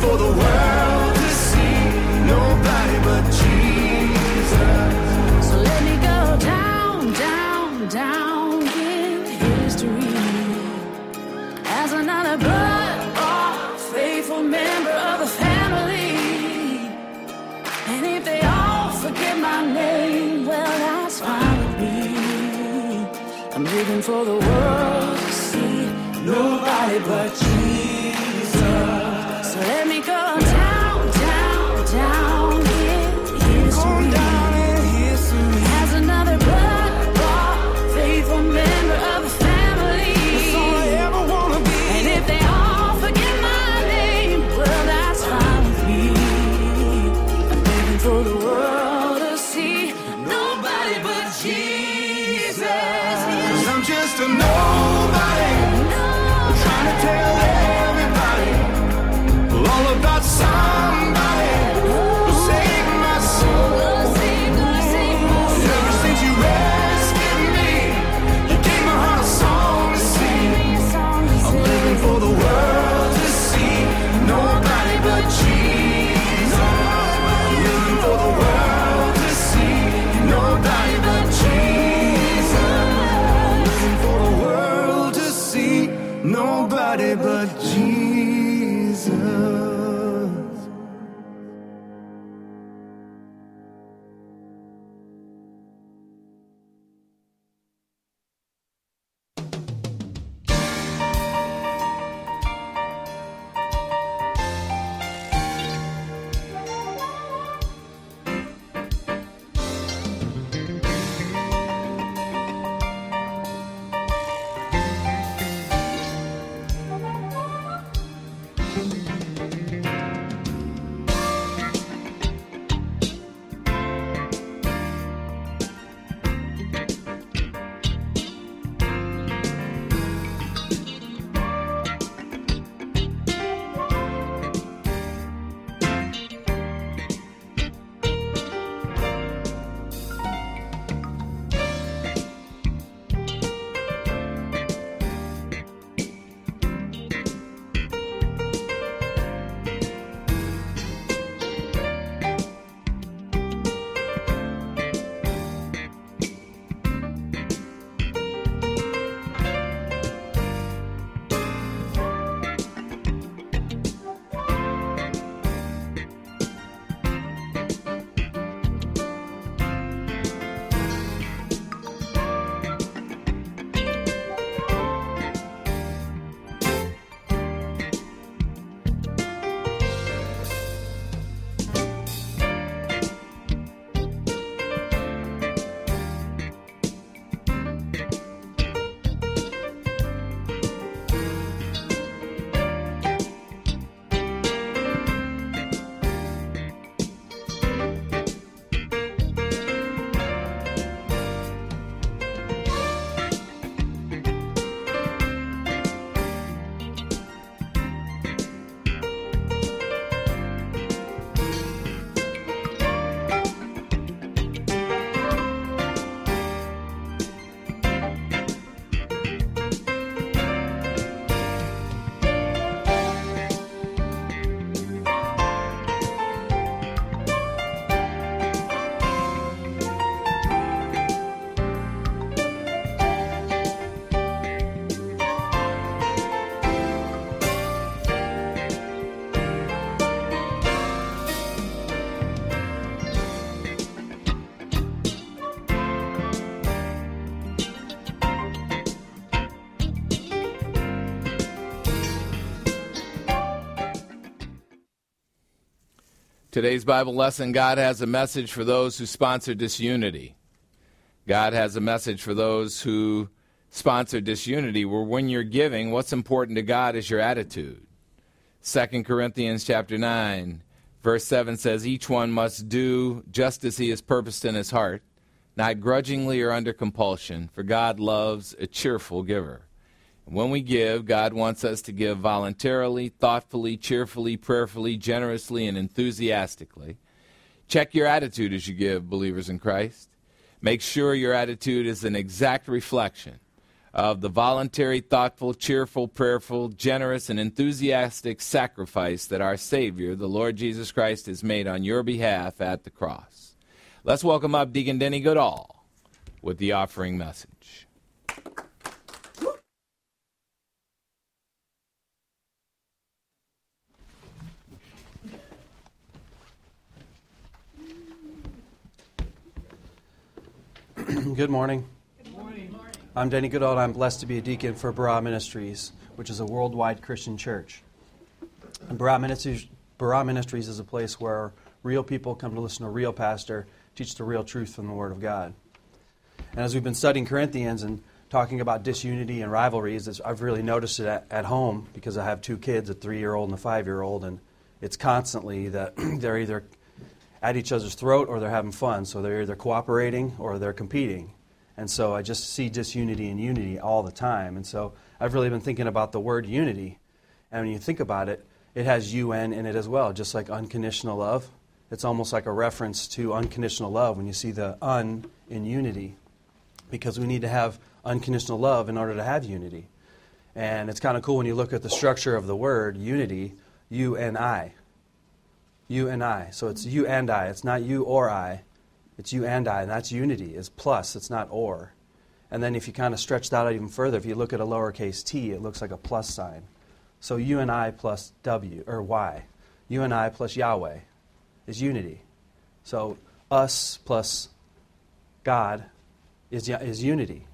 Speaker 2: For the world to see nobody but Jesus.
Speaker 3: So let me go down, down, down in history as another blood-bought, faithful member of the family. And if they all forget my name, well, that's fine with me. I'm living for the world to see nobody but Jesus.
Speaker 1: Today's Bible lesson God has a message for those who sponsor disunity. God has a message for those who sponsor disunity where when you're giving, what's important to God is your attitude. 2 Corinthians chapter 9 verse 7 says each one must do just as he has purposed in his heart, not grudgingly or under compulsion, for God loves a cheerful giver. When we give, God wants us to give voluntarily, thoughtfully, cheerfully, prayerfully, generously, and enthusiastically. Check your attitude as you give, believers in Christ. Make sure your attitude is an exact reflection of the voluntary, thoughtful, cheerful, prayerful, generous, and enthusiastic sacrifice that our Savior, the Lord Jesus Christ, has made on your behalf at the cross. Let's welcome up Deacon Denny Goodall with the offering message.
Speaker 4: Good morning. Good morning. I'm Denny Goodall, and I'm blessed to be a deacon for Barah Ministries, which is a worldwide Christian church. And Barah Ministries, Barah Ministries is a place where real people come to listen to a real pastor teach the real truth from the Word of God. And as we've been studying Corinthians and talking about disunity and rivalries, I've really noticed it at, at home because I have two kids, a three year old and a five year old, and it's constantly that they're either at each other's throat or they're having fun. So they're either cooperating or they're competing. And so I just see disunity and unity all the time. And so I've really been thinking about the word unity. And when you think about it, it has UN in it as well, just like unconditional love. It's almost like a reference to unconditional love when you see the un in unity, because we need to have unconditional love in order to have unity. And it's kind of cool when you look at the structure of the word unity, you and I. You and I. So it's you and I. It's not you or I. It's you and I, and that's unity. It's plus, it's not or. And then if you kind of stretch that out even further, if you look at a lowercase t, it looks like a plus sign. So you and I plus W, or Y. You and I plus Yahweh is unity. So us plus God is, is unity.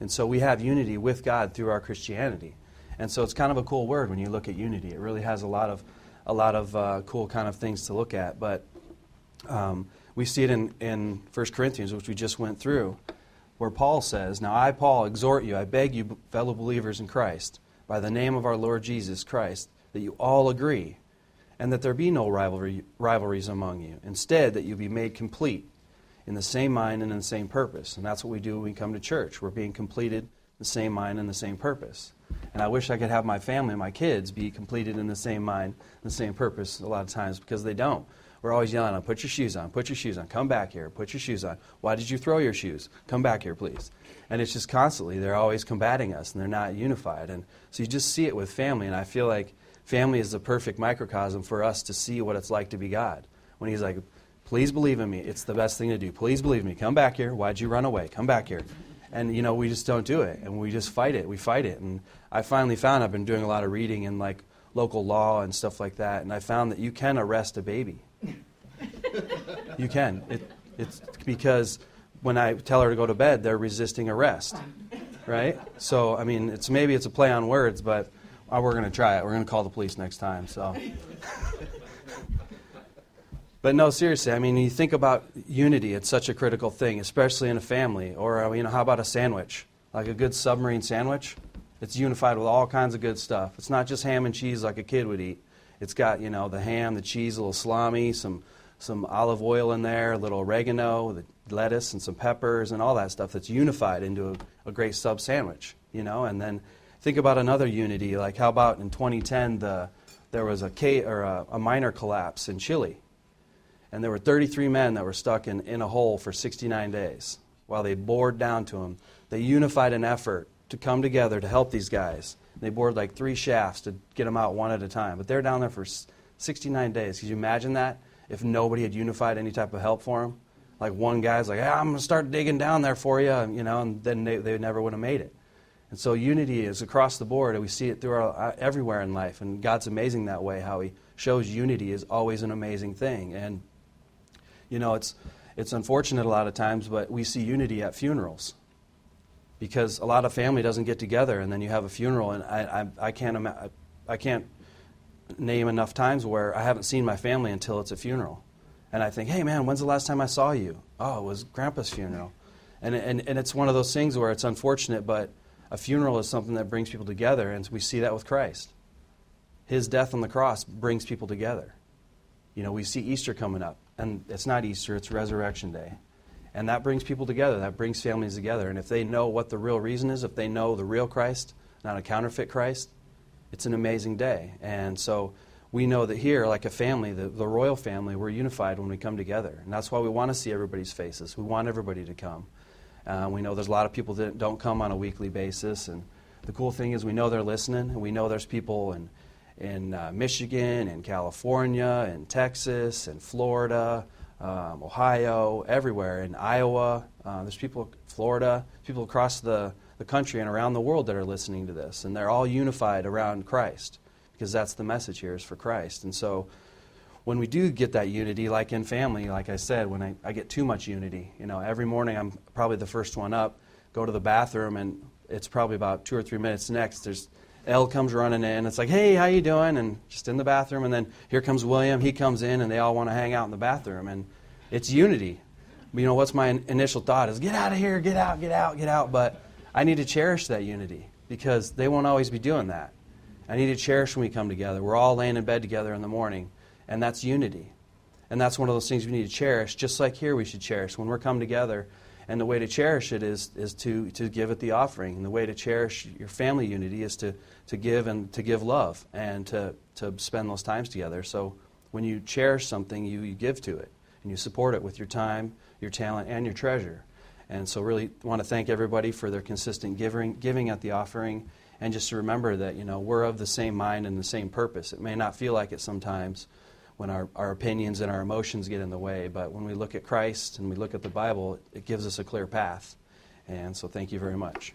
Speaker 4: And so we have unity with God through our Christianity. And so it's kind of a cool word when you look at unity. It really has a lot of, a lot of uh, cool kind of things to look at. But um, we see it in, in 1 Corinthians, which we just went through, where Paul says, Now I, Paul, exhort you, I beg you, fellow believers in Christ, by the name of our Lord Jesus Christ, that you all agree, and that there be no rivalry, rivalries among you. Instead, that you be made complete in the same mind and in the same purpose. And that's what we do when we come to church. We're being completed in the same mind and the same purpose. And I wish I could have my family, my kids, be completed in the same mind the same purpose a lot of times because they don't. We're always yelling on, put your shoes on, put your shoes on, come back here, put your shoes on. Why did you throw your shoes? Come back here, please. And it's just constantly, they're always combating us and they're not unified. And so you just see it with family. And I feel like family is the perfect microcosm for us to see what it's like to be God. When He's like, please believe in me, it's the best thing to do. Please believe me, come back here. Why'd you run away? Come back here. And, you know, we just don't do it. And we just fight it. We fight it. And I finally found I've been doing a lot of reading in like local law and stuff like that. And I found that you can arrest a baby you can. It, it's because when I tell her to go to bed, they're resisting arrest, right? So I mean, it's maybe it's a play on words, but uh, we're going to try it. We're going to call the police next time. So. But no, seriously, I mean, you think about unity, it's such a critical thing, especially in a family. Or, uh, you know, how about a sandwich? Like a good submarine sandwich? It's unified with all kinds of good stuff. It's not just ham and cheese like a kid would eat. It's got, you know, the ham, the cheese, a little salami, some some olive oil in there, a little oregano, the lettuce, and some peppers, and all that stuff that's unified into a, a great sub sandwich, you know. And then think about another unity, like how about in 2010 the there was a, K, or a, a miner collapse in Chile, and there were 33 men that were stuck in, in a hole for 69 days while they bored down to them. They unified an effort to come together to help these guys. They bored like three shafts to get them out one at a time, but they're down there for 69 days. Can you imagine that? if nobody had unified any type of help for them. Like one guy's like, hey, I'm going to start digging down there for you, you know, and then they, they never would have made it. And so unity is across the board, and we see it through our, uh, everywhere in life. And God's amazing that way. How He shows unity is always an amazing thing. And you know, it's it's unfortunate a lot of times, but we see unity at funerals because a lot of family doesn't get together, and then you have a funeral, and I I, I can't I can't name enough times where I haven't seen my family until it's a funeral. And I think, hey, man, when's the last time I saw you? Oh, it was Grandpa's funeral. And, and, and it's one of those things where it's unfortunate, but a funeral is something that brings people together, and we see that with Christ. His death on the cross brings people together. You know, we see Easter coming up, and it's not Easter, it's Resurrection Day. And that brings people together, that brings families together. And if they know what the real reason is, if they know the real Christ, not a counterfeit Christ, it's an amazing day. And so we know that here, like a family, the, the royal family, we're unified when we come together. And that's why we want to see everybody's faces. We want everybody to come. Uh, we know there's a lot of people that don't come on a weekly basis. And the cool thing is we know they're listening, and we know there's people in, in uh, Michigan, and California, and Texas, and Florida, um, Ohio, everywhere, in Iowa. Uh, there's people, Florida, people across the, the country and around the world that are listening to this. And they're all unified around Christ because that's the message here is for Christ. And so when we do get that unity, like in family, like I said, when I, I get too much unity, you know, every morning I'm probably the first one up, go to the bathroom, and it's probably about two or three minutes next. There's Elle comes running in. It's like, hey, how you doing? And just in the bathroom. And then here comes William. He comes in, and they all want to hang out in the bathroom. And it's unity. You know, what's my initial thought is get out of here, get out, get out, get out. But I need to cherish that unity because they won't always be doing that. I need to cherish when we come together. We're all laying in bed together in the morning, and that's unity. And that's one of those things we need to cherish, just like here we should cherish. When we're come together, and the way to cherish it is, is to, to give it the offering. And the way to cherish your family unity is to, to give and to give love and to, to spend those times together. So when you cherish something, you, you give to it and you support it with your time, your talent, and your treasure. And so, really want to thank everybody for their consistent giving, giving at the offering, and just to remember that you know we're of the same mind and the same purpose. It may not feel like it sometimes when our, our opinions and our emotions get in the way, but when we look at Christ and we look at the Bible, it gives us a clear path. And so, thank you very much.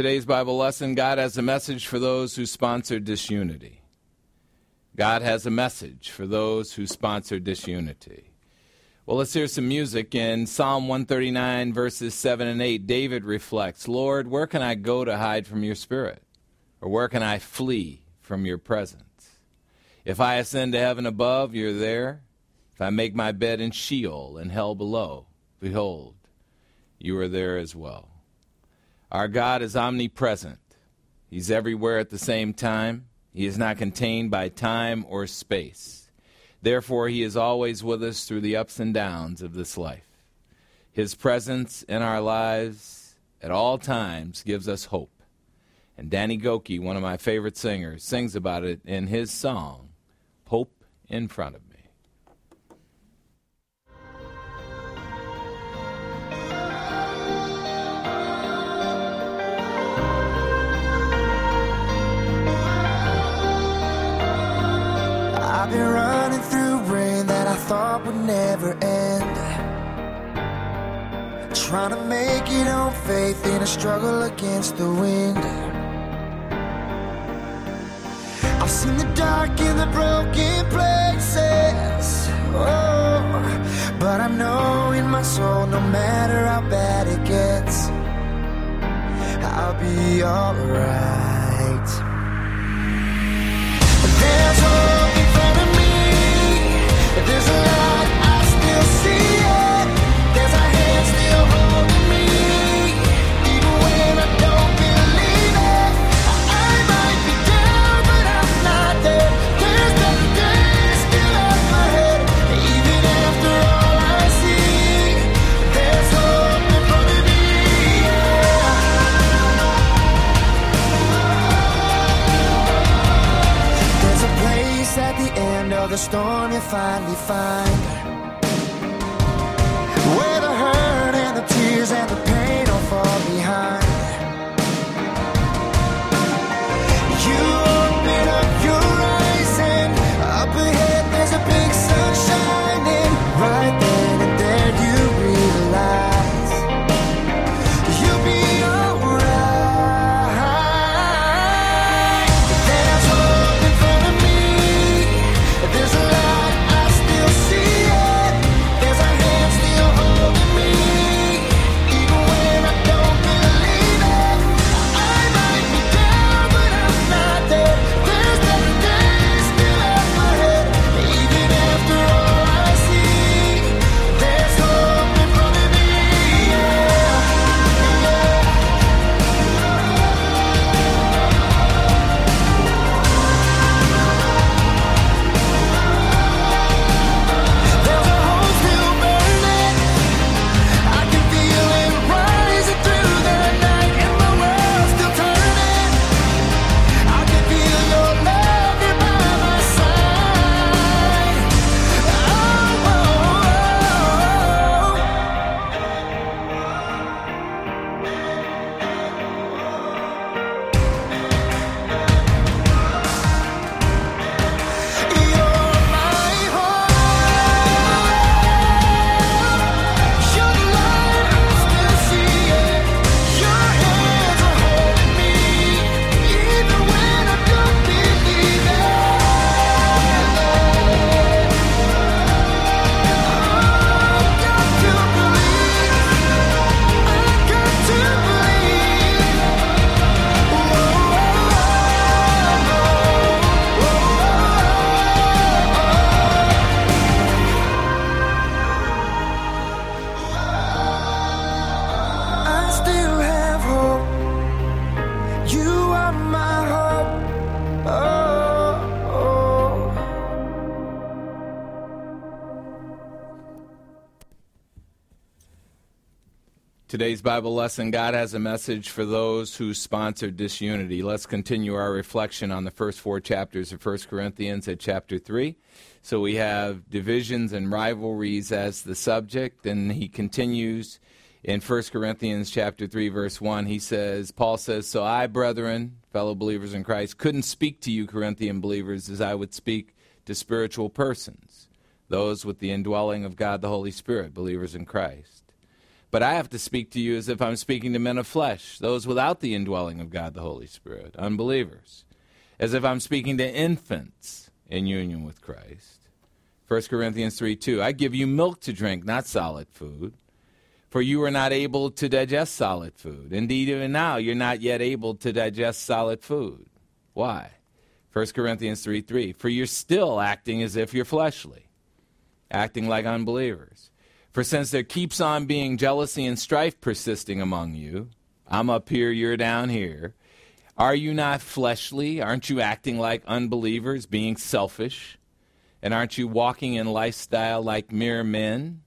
Speaker 1: Today's Bible lesson God has a message for those who sponsor disunity. God has a message for those who sponsor disunity. Well, let's hear some music. In Psalm 139, verses 7 and 8, David reflects Lord, where can I go to hide from your spirit? Or where can I flee from your presence? If I ascend to heaven above, you're there. If I make my bed in Sheol and hell below, behold, you are there as well. Our God is omnipresent. He's everywhere at the same time. He is not contained by time or space. Therefore, He is always with us through the ups and downs of this life. His presence in our lives at all times gives us hope. And Danny Gokey, one of my favorite singers, sings about it in his song, Hope in Front of Me.
Speaker 5: Thought would never end. Trying to make it on faith in a struggle against the wind. I've seen the dark in the broken places. Oh, but I know in my soul, no matter how bad it gets, I'll be alright. There's hope There's a light, finally find
Speaker 1: Today's Bible lesson God has a message for those who sponsor disunity. Let's continue our reflection on the first four chapters of 1 Corinthians at chapter 3. So we have divisions and rivalries as the subject, and he continues in 1 Corinthians chapter 3 verse 1. He says, Paul says, "So I, brethren, fellow believers in Christ, couldn't speak to you Corinthian believers as I would speak to spiritual persons, those with the indwelling of God the Holy Spirit, believers in Christ." But I have to speak to you as if I'm speaking to men of flesh, those without the indwelling of God the Holy Spirit, unbelievers, as if I'm speaking to infants in union with Christ. 1 Corinthians 3 2. I give you milk to drink, not solid food, for you are not able to digest solid food. Indeed, even now, you're not yet able to digest solid food. Why? 1 Corinthians 3 3. For you're still acting as if you're fleshly, acting like unbelievers. For since there keeps on being jealousy and strife persisting among you, I'm up here, you're down here. Are you not fleshly? Aren't you acting like unbelievers, being selfish? And aren't you walking in lifestyle like mere men?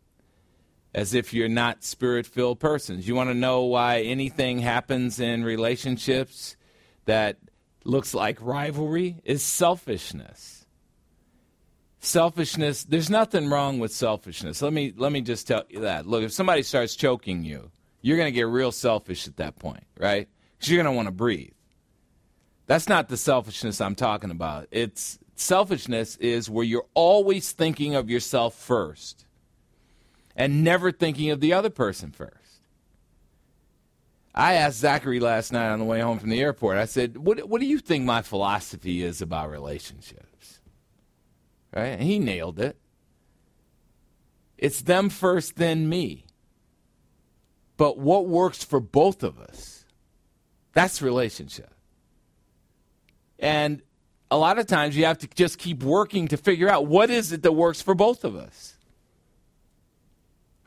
Speaker 1: As if you're not spirit filled persons. You want to know why anything happens in relationships that looks like rivalry? Is selfishness selfishness there's nothing wrong with selfishness let me let me just tell you that look if somebody starts choking you you're going to get real selfish at that point right because you're going to want to breathe That's not the selfishness I'm talking about. It's selfishness is where you're always thinking of yourself first and never thinking of the other person first. I asked Zachary last night on the way home from the airport, I said, What, what do you think my philosophy is about relationships? Right? He nailed it. It's them first, then me. But what works for both of us? That's relationship. And a lot of times you have to just keep working to figure out what is it that works for both of us.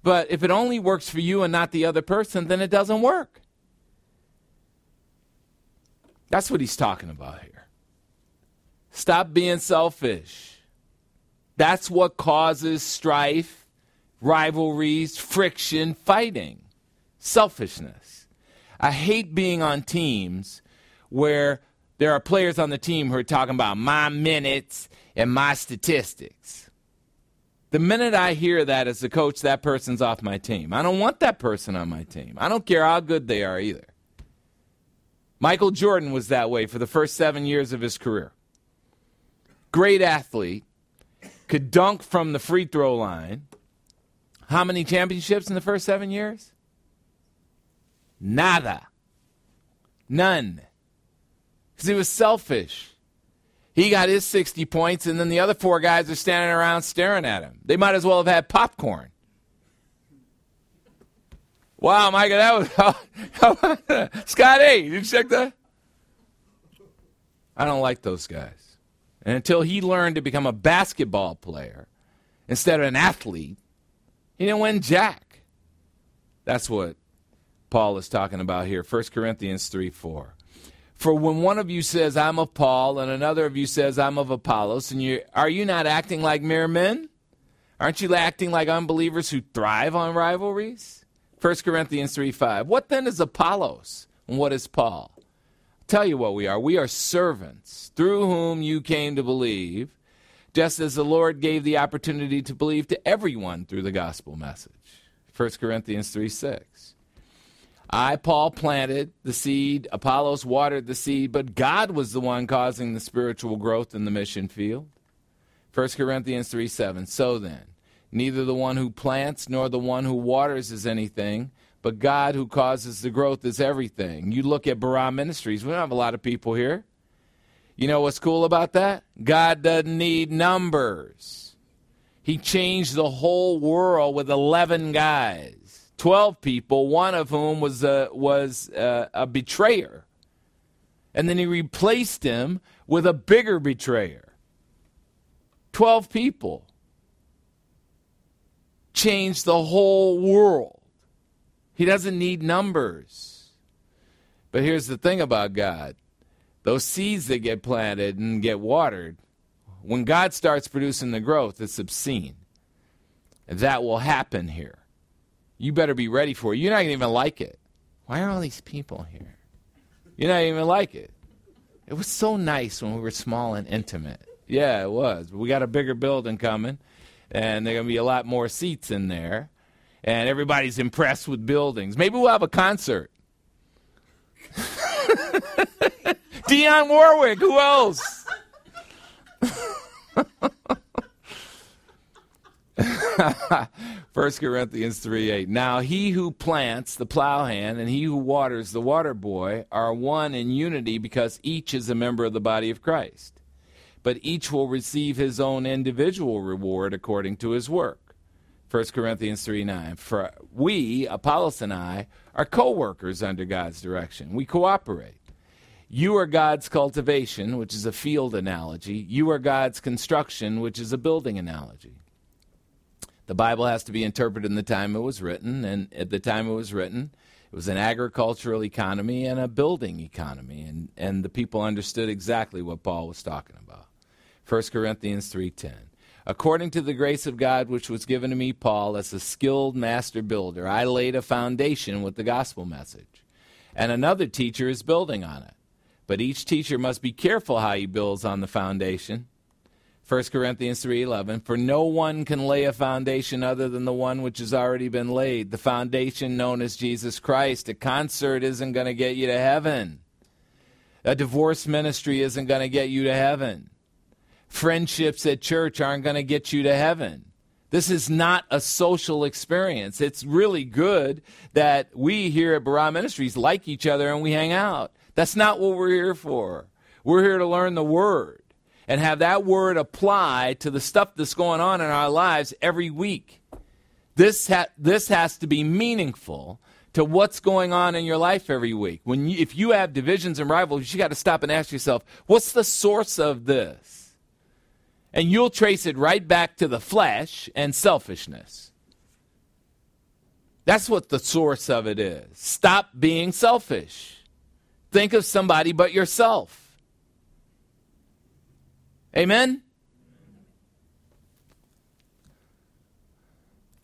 Speaker 1: But if it only works for you and not the other person, then it doesn't work. That's what he's talking about here. Stop being selfish. That's what causes strife, rivalries, friction, fighting. Selfishness. I hate being on teams where there are players on the team who are talking about my minutes and my statistics. The minute I hear that as a coach, that person's off my team. I don't want that person on my team. I don't care how good they are either. Michael Jordan was that way for the first seven years of his career. Great athlete, could dunk from the free throw line. How many championships in the first seven years? Nada. None. Because he was selfish. He got his 60 points, and then the other four guys are standing around staring at him. They might as well have had popcorn. Wow, Micah, that was. Scott A, did you check that? I don't like those guys. And until he learned to become a basketball player instead of an athlete, he didn't win jack. That's what Paul is talking about here. 1 Corinthians 3 4. For when one of you says, I'm of Paul, and another of you says, I'm of Apollos, and you are you not acting like mere men? Aren't you acting like unbelievers who thrive on rivalries? 1 Corinthians 3 5. What then is Apollos? And what is Paul? Tell you what we are. We are servants through whom you came to believe, just as the Lord gave the opportunity to believe to everyone through the gospel message. 1 Corinthians 3 6. I, Paul, planted the seed, Apollos watered the seed, but God was the one causing the spiritual growth in the mission field. 1 Corinthians 3 7. So then, neither the one who plants nor the one who waters is anything, but God who causes the growth is everything. You look at Barah Ministries, we don't have a lot of people here. You know what's cool about that? God doesn't need numbers. He changed the whole world with 11 guys. 12 people, one of whom was a, was a, a betrayer. And then he replaced him with a bigger betrayer. 12 people changed the whole world. He doesn't need numbers. But here's the thing about God those seeds that get planted and get watered, when God starts producing the growth, it's obscene. That will happen here. You better be ready for it. You're not even like it. Why are all these people here? You're not even like it. It was so nice when we were small and intimate. Yeah, it was. We got a bigger building coming, and there are going to be a lot more seats in there, and everybody's impressed with buildings. Maybe we'll have a concert. Dionne Warwick, who else? 1 Corinthians 3 8. Now he who plants, the plowhand, and he who waters, the water boy, are one in unity because each is a member of the body of Christ. But each will receive his own individual reward according to his work. 1 Corinthians 3 9. For we, Apollos and I, are co workers under God's direction. We cooperate. You are God's cultivation, which is a field analogy. You are God's construction, which is a building analogy. The Bible has to be interpreted in the time it was written, and at the time it was written, it was an agricultural economy and a building economy, and, and the people understood exactly what Paul was talking about. 1 Corinthians 3:10. According to the grace of God which was given to me, Paul, as a skilled master builder, I laid a foundation with the gospel message, and another teacher is building on it. But each teacher must be careful how he builds on the foundation. 1 Corinthians 3:11 For no one can lay a foundation other than the one which has already been laid, the foundation known as Jesus Christ. A concert isn't going to get you to heaven. A divorce ministry isn't going to get you to heaven. Friendships at church aren't going to get you to heaven. This is not a social experience. It's really good that we here at Barah Ministries like each other and we hang out. That's not what we're here for. We're here to learn the Word and have that Word apply to the stuff that's going on in our lives every week. This, ha- this has to be meaningful to what's going on in your life every week. When you, if you have divisions and rivalries, you got to stop and ask yourself, what's the source of this? And you'll trace it right back to the flesh and selfishness. That's what the source of it is. Stop being selfish. Think of somebody but yourself. Amen?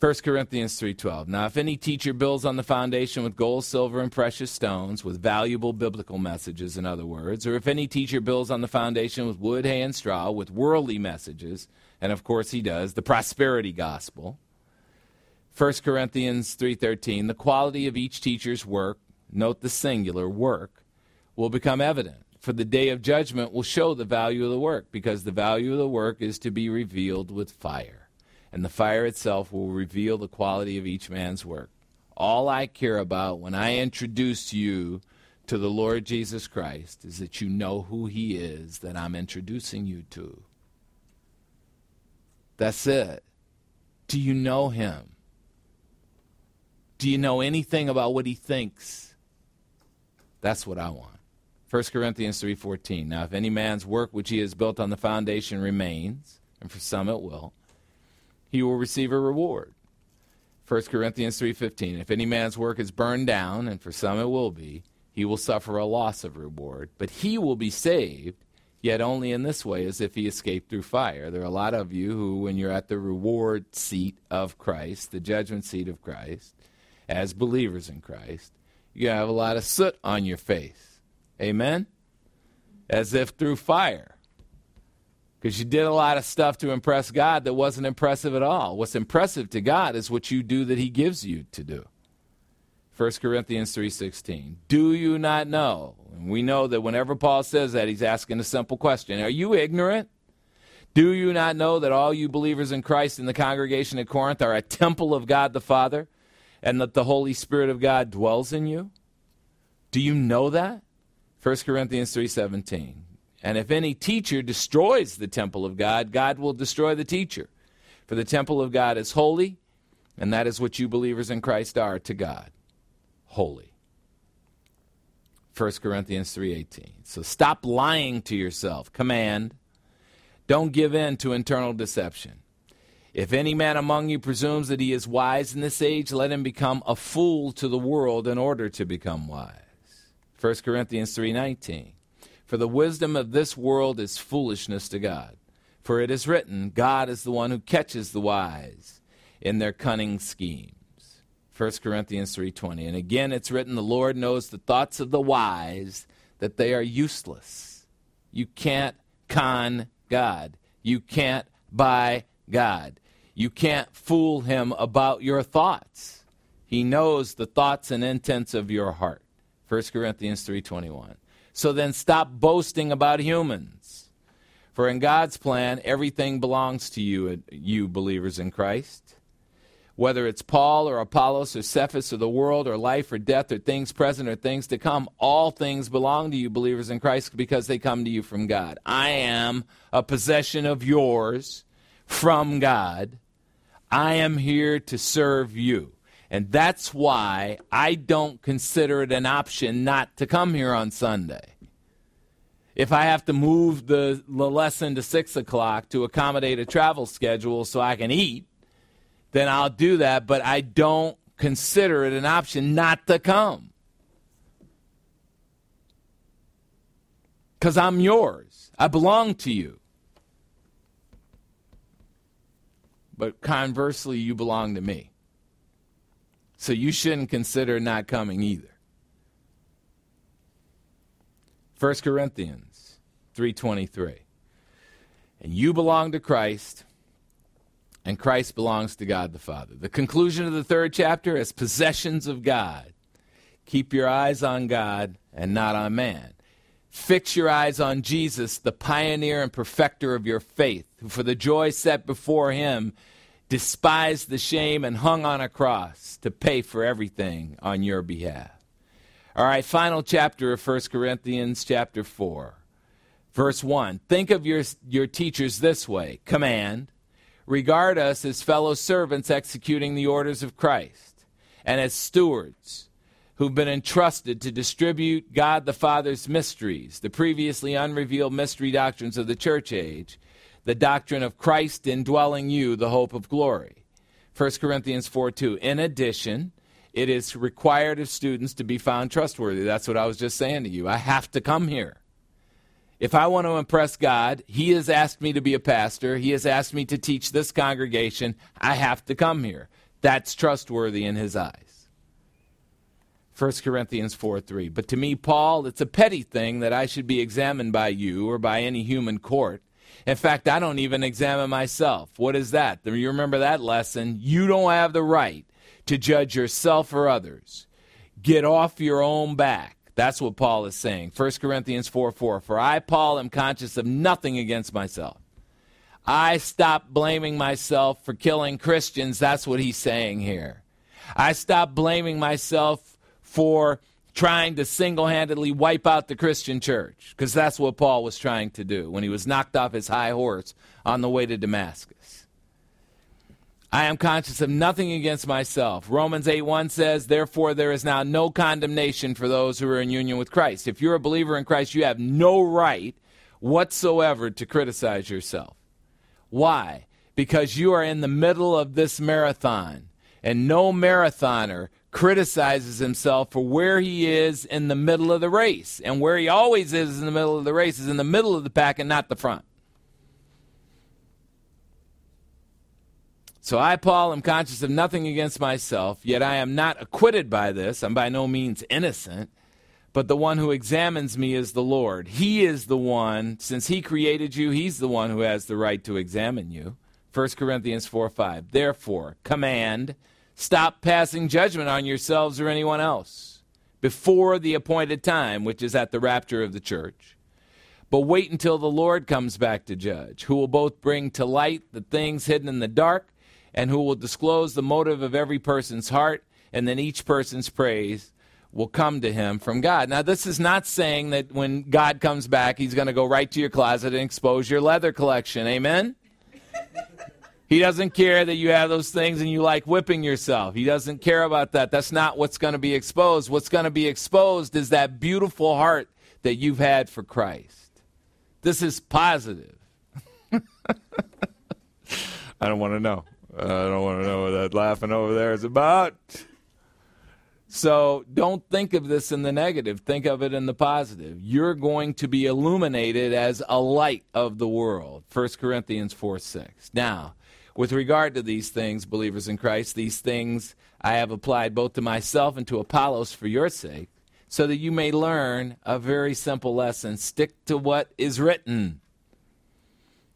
Speaker 1: 1 Corinthians 3:12 Now if any teacher builds on the foundation with gold, silver and precious stones with valuable biblical messages in other words or if any teacher builds on the foundation with wood, hay and straw with worldly messages and of course he does the prosperity gospel. 1 Corinthians 3:13 The quality of each teacher's work note the singular work will become evident. For the day of judgment will show the value of the work because the value of the work is to be revealed with fire and the fire itself will reveal the quality of each man's work. All I care about when I introduce you to the Lord Jesus Christ is that you know who He is that I'm introducing you to. That's it. Do you know Him? Do you know anything about what He thinks? That's what I want. 1 Corinthians 3:14 Now if any man's work which he has built on the foundation remains and for some it will he will receive a reward. 1 Corinthians 3:15 If any man's work is burned down and for some it will be he will suffer a loss of reward but he will be saved yet only in this way as if he escaped through fire. There are a lot of you who when you're at the reward seat of Christ, the judgment seat of Christ, as believers in Christ, you have a lot of soot on your face. Amen? As if through fire because you did a lot of stuff to impress God that wasn't impressive at all. What's impressive to God is what you do that he gives you to do. 1 Corinthians 3:16. Do you not know? And we know that whenever Paul says that, he's asking a simple question. Are you ignorant? Do you not know that all you believers in Christ in the congregation at Corinth are a temple of God the Father and that the Holy Spirit of God dwells in you? Do you know that? 1 Corinthians 3:17. And if any teacher destroys the temple of God, God will destroy the teacher. For the temple of God is holy, and that is what you believers in Christ are to God. Holy. 1 Corinthians 3:18. So stop lying to yourself. Command. Don't give in to internal deception. If any man among you presumes that he is wise in this age, let him become a fool to the world in order to become wise. 1 Corinthians 3:19. For the wisdom of this world is foolishness to God. For it is written, God is the one who catches the wise in their cunning schemes. 1 Corinthians 3:20. And again it's written, the Lord knows the thoughts of the wise that they are useless. You can't con God. You can't buy God. You can't fool him about your thoughts. He knows the thoughts and intents of your heart. 1 Corinthians 3:21. So then stop boasting about humans. For in God's plan, everything belongs to you, you believers in Christ. Whether it's Paul or Apollos or Cephas or the world or life or death or things present or things to come, all things belong to you, believers in Christ, because they come to you from God. I am a possession of yours from God. I am here to serve you. And that's why I don't consider it an option not to come here on Sunday. If I have to move the, the lesson to 6 o'clock to accommodate a travel schedule so I can eat, then I'll do that, but I don't consider it an option not to come. Because I'm yours, I belong to you. But conversely, you belong to me. So you shouldn't consider not coming either. 1 Corinthians 3:23. And you belong to Christ and Christ belongs to God the Father. The conclusion of the third chapter is possessions of God. Keep your eyes on God and not on man. Fix your eyes on Jesus, the pioneer and perfecter of your faith, who for the joy set before him despised the shame and hung on a cross to pay for everything on your behalf. All right, final chapter of 1 Corinthians, chapter 4. Verse 1 Think of your, your teachers this way command, regard us as fellow servants executing the orders of Christ, and as stewards who've been entrusted to distribute God the Father's mysteries, the previously unrevealed mystery doctrines of the church age, the doctrine of Christ indwelling you, the hope of glory. 1 Corinthians 4 2. In addition, it is required of students to be found trustworthy. That's what I was just saying to you. I have to come here. If I want to impress God, He has asked me to be a pastor. He has asked me to teach this congregation. I have to come here. That's trustworthy in His eyes. 1 Corinthians 4 3. But to me, Paul, it's a petty thing that I should be examined by you or by any human court. In fact, I don't even examine myself. What is that? You remember that lesson? You don't have the right to judge yourself or others. Get off your own back. That's what Paul is saying. 1 Corinthians 4 4. For I, Paul, am conscious of nothing against myself. I stop blaming myself for killing Christians. That's what he's saying here. I stop blaming myself for trying to single handedly wipe out the Christian church, because that's what Paul was trying to do when he was knocked off his high horse on the way to Damascus. I am conscious of nothing against myself. Romans 8 1 says, Therefore, there is now no condemnation for those who are in union with Christ. If you're a believer in Christ, you have no right whatsoever to criticize yourself. Why? Because you are in the middle of this marathon, and no marathoner criticizes himself for where he is in the middle of the race. And where he always is in the middle of the race is in the middle of the pack and not the front. So I, Paul, am conscious of nothing against myself, yet I am not acquitted by this. I'm by no means innocent. But the one who examines me is the Lord. He is the one, since he created you, he's the one who has the right to examine you. 1 Corinthians 4 5. Therefore, command, stop passing judgment on yourselves or anyone else before the appointed time, which is at the rapture of the church. But wait until the Lord comes back to judge, who will both bring to light the things hidden in the dark and who will disclose the motive of every person's heart, and then each person's praise will come to him from God. Now, this is not saying that when God comes back, he's going to go right to your closet and expose your leather collection. Amen? He doesn't care that you have those things and you like whipping yourself. He doesn't care about that. That's not what's going to be exposed. What's going to be exposed is that beautiful heart that you've had for Christ. This is positive. I don't want to know. I don't want to know what that laughing over there is about. So don't think of this in the negative. Think of it in the positive. You're going to be illuminated as a light of the world. 1 Corinthians 4 6. Now, with regard to these things, believers in Christ, these things I have applied both to myself and to Apollos for your sake, so that you may learn a very simple lesson. Stick to what is written.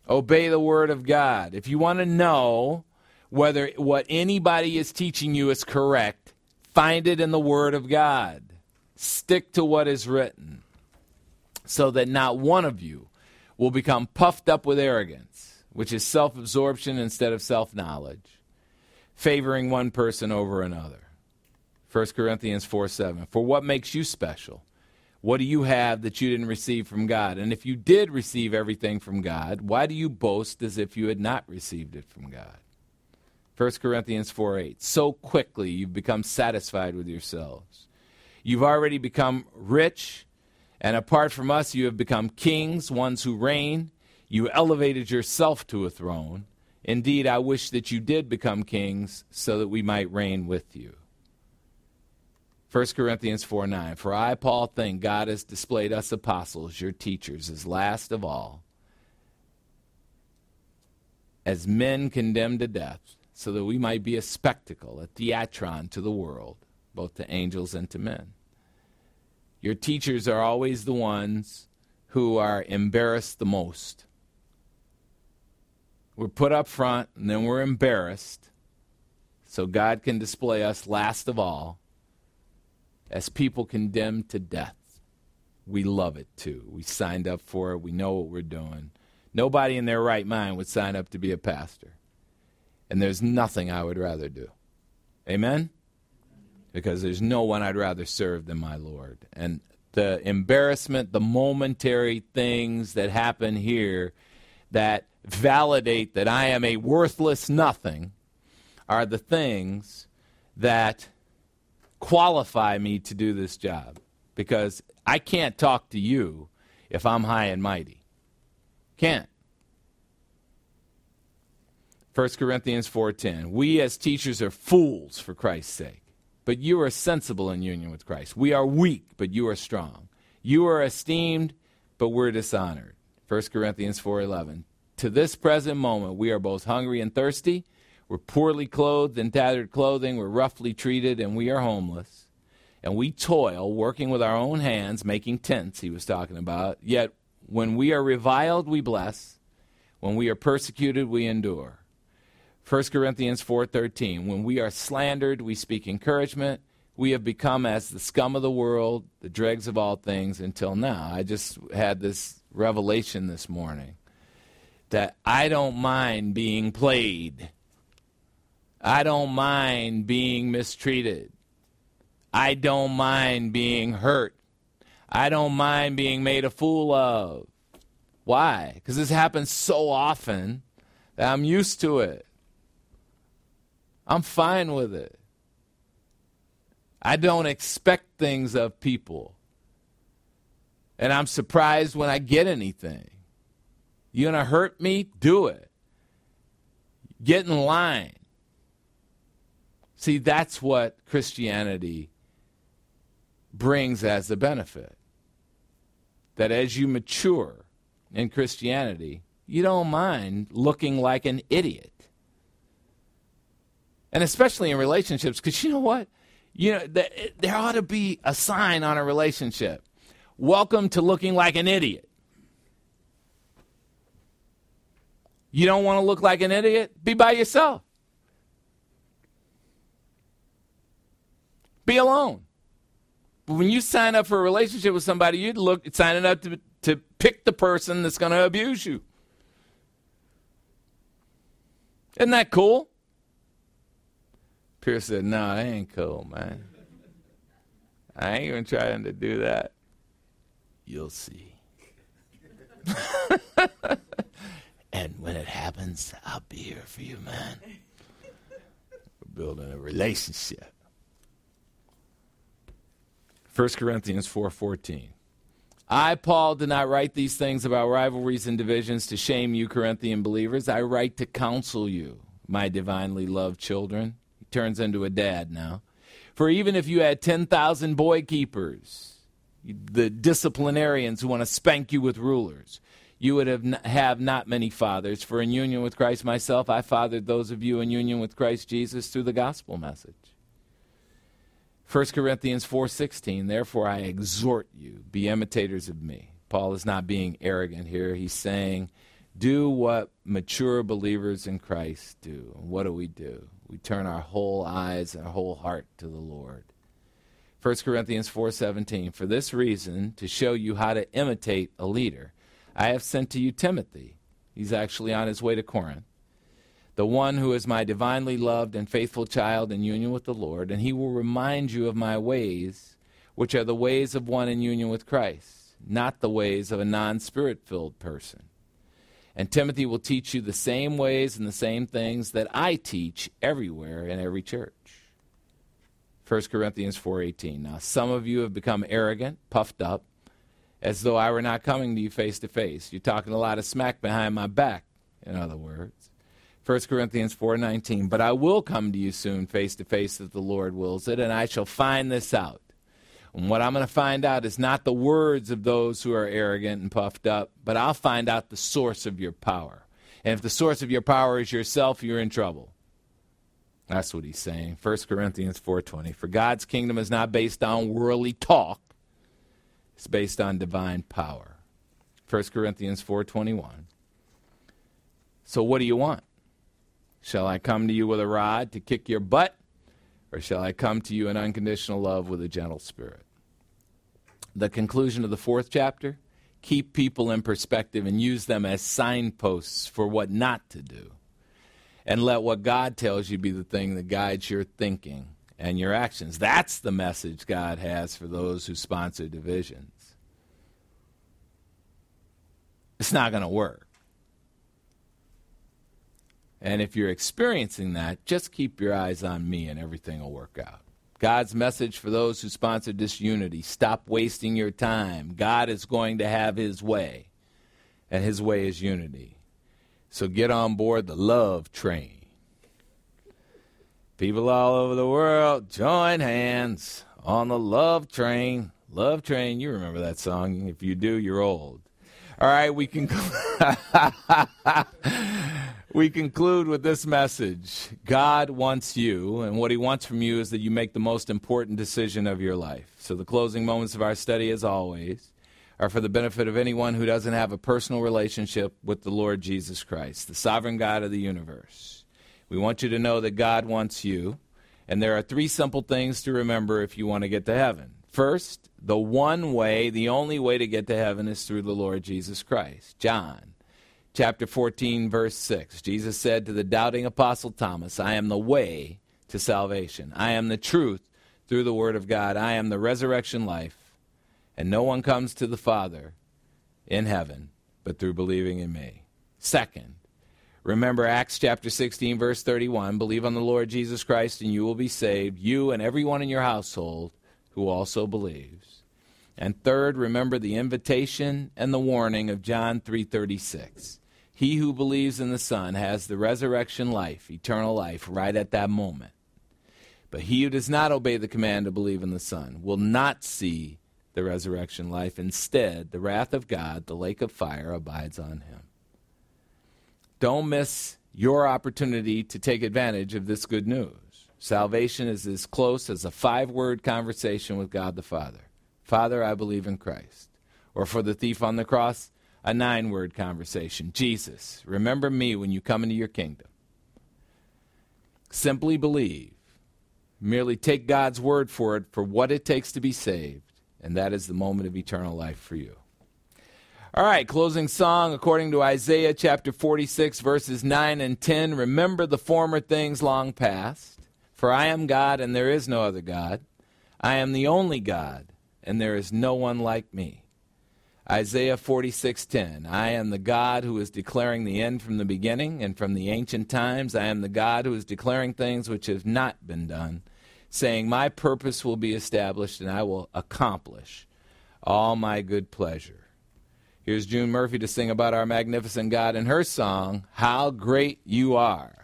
Speaker 1: Obey the word of God. If you want to know whether what anybody is teaching you is correct, find it in the word of God. Stick to what is written, so that not one of you will become puffed up with arrogance, which is self absorption instead of self knowledge, favoring one person over another. 1 Corinthians 4 7. For what makes you special? What do you have that you didn't receive from God? And if you did receive everything from God, why do you boast as if you had not received it from God? 1 Corinthians 4 8. So quickly you've become satisfied with yourselves. You've already become rich, and apart from us, you have become kings, ones who reign. You elevated yourself to a throne. Indeed, I wish that you did become kings so that we might reign with you. 1 Corinthians 4 9. For I, Paul, think God has displayed us apostles, your teachers, as last of all, as men condemned to death, so that we might be a spectacle, a theatron to the world, both to angels and to men. Your teachers are always the ones who are embarrassed the most. We're put up front and then we're embarrassed so God can display us last of all as people condemned to death. We love it too. We signed up for it. We know what we're doing. Nobody in their right mind would sign up to be a pastor. And there's nothing I would rather do. Amen? Because there's no one I'd rather serve than my Lord. And the embarrassment, the momentary things that happen here that validate that I am a worthless nothing are the things that qualify me to do this job. Because I can't talk to you if I'm high and mighty. Can't. 1 Corinthians 4:10 We as teachers are fools for Christ's sake but you are sensible in union with Christ we are weak but you are strong you are esteemed but we're dishonored 1 Corinthians 4:11 To this present moment we are both hungry and thirsty. We're poorly clothed in tattered clothing. We're roughly treated and we are homeless. And we toil working with our own hands making tents he was talking about. Yet when we are reviled we bless. When we are persecuted we endure. 1 Corinthians 4:13 When we are slandered we speak encouragement. We have become as the scum of the world the dregs of all things until now. I just had this revelation this morning that I don't mind being played I don't mind being mistreated I don't mind being hurt I don't mind being made a fool of why because this happens so often that I'm used to it I'm fine with it. I don't expect things of people. And I'm surprised when I get anything. You gonna hurt me? Do it. Get in line. See, that's what Christianity brings as a benefit. That as you mature in Christianity, you don't mind looking like an idiot and especially in relationships because you know what you know th- there ought to be a sign on a relationship welcome to looking like an idiot you don't want to look like an idiot be by yourself be alone but when you sign up for a relationship with somebody you'd look signing up to, to pick the person that's going to abuse you isn't that cool Pierce said, No, that ain't cool, man. I ain't even trying to do that. You'll see. and when it happens, I'll be here for you, man. We're building a relationship. 1 Corinthians 4:14. I Paul did not write these things about rivalries and divisions to shame you Corinthian believers. I write to counsel you, my divinely loved children He turns into a dad now. For even if you had 10,000 boy keepers, the disciplinarians who want to spank you with rulers, you would have, n- have not many fathers. For in union with Christ myself, I fathered those of you in union with Christ Jesus through the gospel message. 1 Corinthians 4:16 Therefore I exhort you be imitators of me. Paul is not being arrogant here. He's saying do what mature believers in Christ do. And what do we do? We turn our whole eyes and our whole heart to the Lord. 1 Corinthians 4:17 For this reason to show you how to imitate a leader I have sent to you Timothy. He's actually on his way to Corinth. The one who is my divinely loved and faithful child in union with the Lord, and he will remind you of my ways, which are the ways of one in union with Christ, not the ways of a non spirit filled person. And Timothy will teach you the same ways and the same things that I teach everywhere in every church. 1 Corinthians 4:18. Now some of you have become arrogant, puffed up, as though I were not coming to you face to face. You're talking a lot of smack behind my back, in other words. 1 Corinthians 4:19. But I will come to you soon face to face if the Lord wills it, and I shall find this out. And what I'm going to find out is not the words of those who are arrogant and puffed up, but I'll find out the source of your power. And if the source of your power is yourself, you're in trouble. That's what he's saying. 1 Corinthians 4:20. For God's kingdom is not based on worldly talk. It's based on divine power. 1 Corinthians 4:21. So what do you want? Shall I come to you with a rod to kick your butt, or shall I come to you in unconditional love with a gentle spirit? the conclusion of the fourth chapter? Keep people in perspective and use them as signposts for what not to do. And let what God tells you be the thing that guides your thinking and your actions. That's the message God has for those who sponsor divisions. It's not going to work. And if you're experiencing that, just keep your eyes on me and everything will work out. God's message for those who sponsor disunity stop wasting your time. God is going to have his way, and his way is unity. So get on board the love train. People all over the world, join hands on the love train. Love train, you remember that song. If you do, you're old. All right, we can. we conclude with this message God wants you, and what He wants from you is that you make the most important decision of your life. So, the closing moments of our study, as always, are for the benefit of anyone who doesn't have a personal relationship with the Lord Jesus Christ, the sovereign God of the universe. We want you to know that God wants you, and there are three simple things to remember if you want to get to heaven. First, the one way, the only way to get to heaven is through the Lord Jesus Christ. John chapter 14, verse 6. Jesus said to the doubting apostle Thomas, I am the way to salvation. I am the truth through the word of God. I am the resurrection life. And no one comes to the Father in heaven but through believing in me. Second, remember Acts chapter 16, verse 31. Believe on the Lord Jesus Christ and you will be saved, you and everyone in your household who also believes. And third, remember the invitation and the warning of John 3:36. He who believes in the Son has the resurrection life, eternal life right at that moment. But he who does not obey the command to believe in the Son will not see the resurrection life. Instead, the wrath of God, the lake of fire, abides on him. Don't miss your opportunity to take advantage of this good news. Salvation is as close as a five word conversation with God the Father Father, I believe in Christ. Or for the thief on the cross, a nine word conversation Jesus, remember me when you come into your kingdom. Simply believe. Merely take God's word for it for what it takes to be saved, and that is the moment of eternal life for you. All right, closing song according to Isaiah chapter 46, verses 9 and 10. Remember the former things long past, for I am God and there is no other God. I am the only God, and there is no one like me. Isaiah 46:10 I am the God who is declaring the end from the beginning and from the ancient times I am the God who is declaring things which have not been done saying my purpose will be established and I will accomplish all my good pleasure. Here's June Murphy to sing about our magnificent God in her song How Great You Are.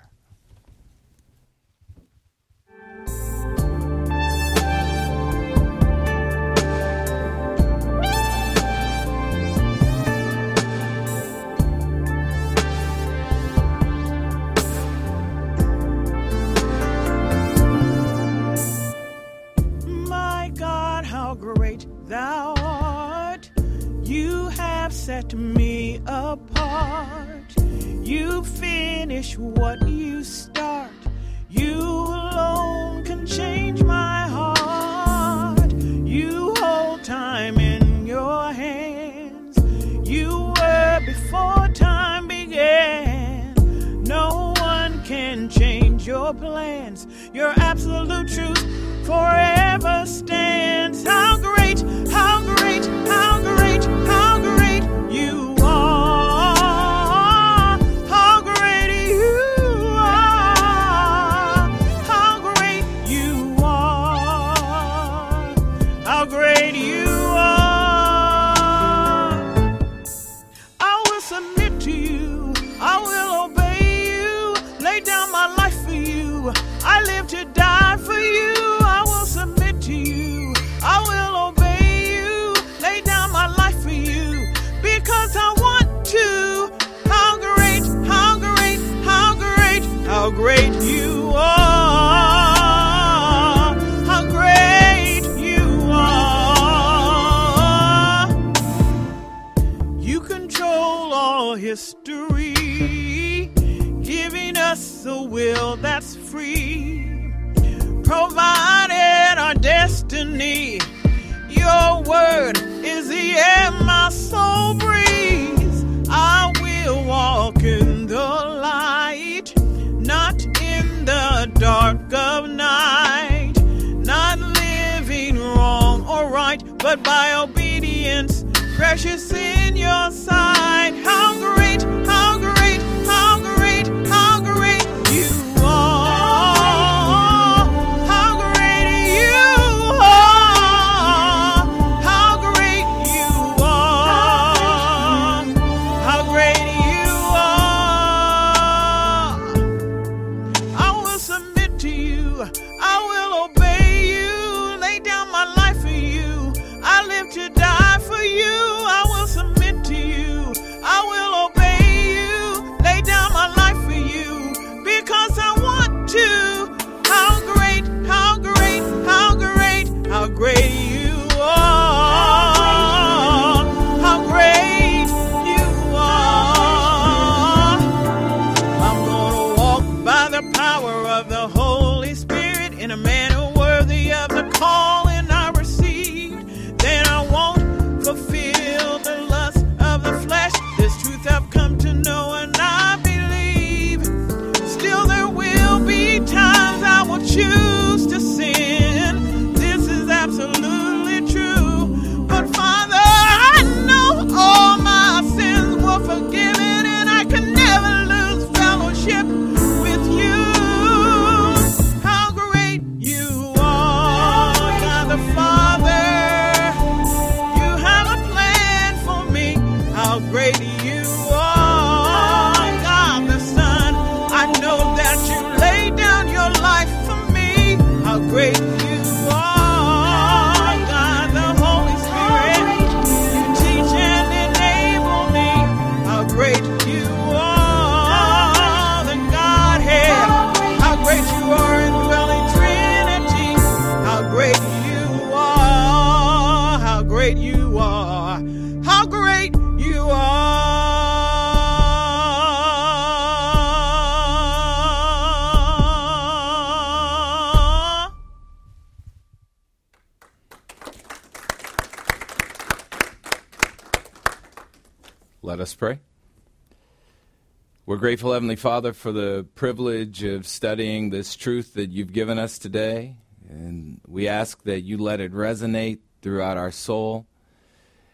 Speaker 1: Grateful, Heavenly Father, for the privilege of studying this truth that you've given us today. And we ask that you let it resonate throughout our soul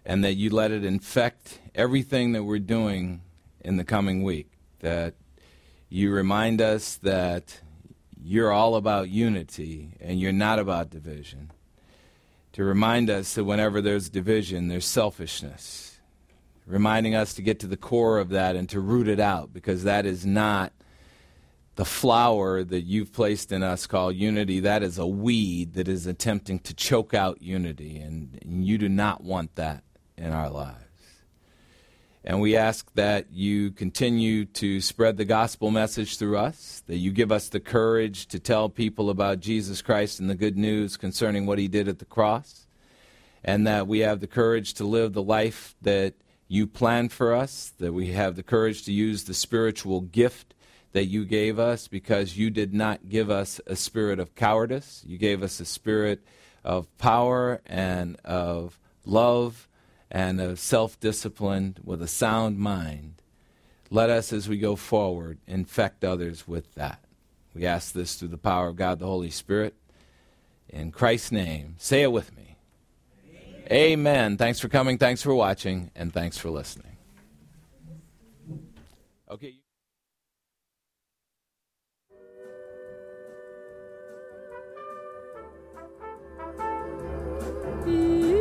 Speaker 1: and that you let it infect everything that we're doing in the coming week. That you remind us that you're all about unity and you're not about division. To remind us that whenever there's division, there's selfishness reminding us to get to the core of that and to root it out because that is not the flower that you've placed in us called unity. That is a weed that is attempting to choke out unity, and, and you do not want that in our lives. And we ask that you continue to spread the gospel message through us, that you give us the courage to tell people about Jesus Christ and the good news concerning what he did at the cross, and that we have the courage to live the life that you planned for us, that we have the courage to use the spiritual gift that you gave us because you did not give us a spirit of cowardice. You gave us a spirit of power and of love and of self discipline with a sound mind. Let us, as we go forward, infect others with that. We ask this through the power of God the Holy Spirit. In Christ's name, say it with me. Amen. Thanks for coming. Thanks for watching. And thanks for listening. Okay. You- mm-hmm.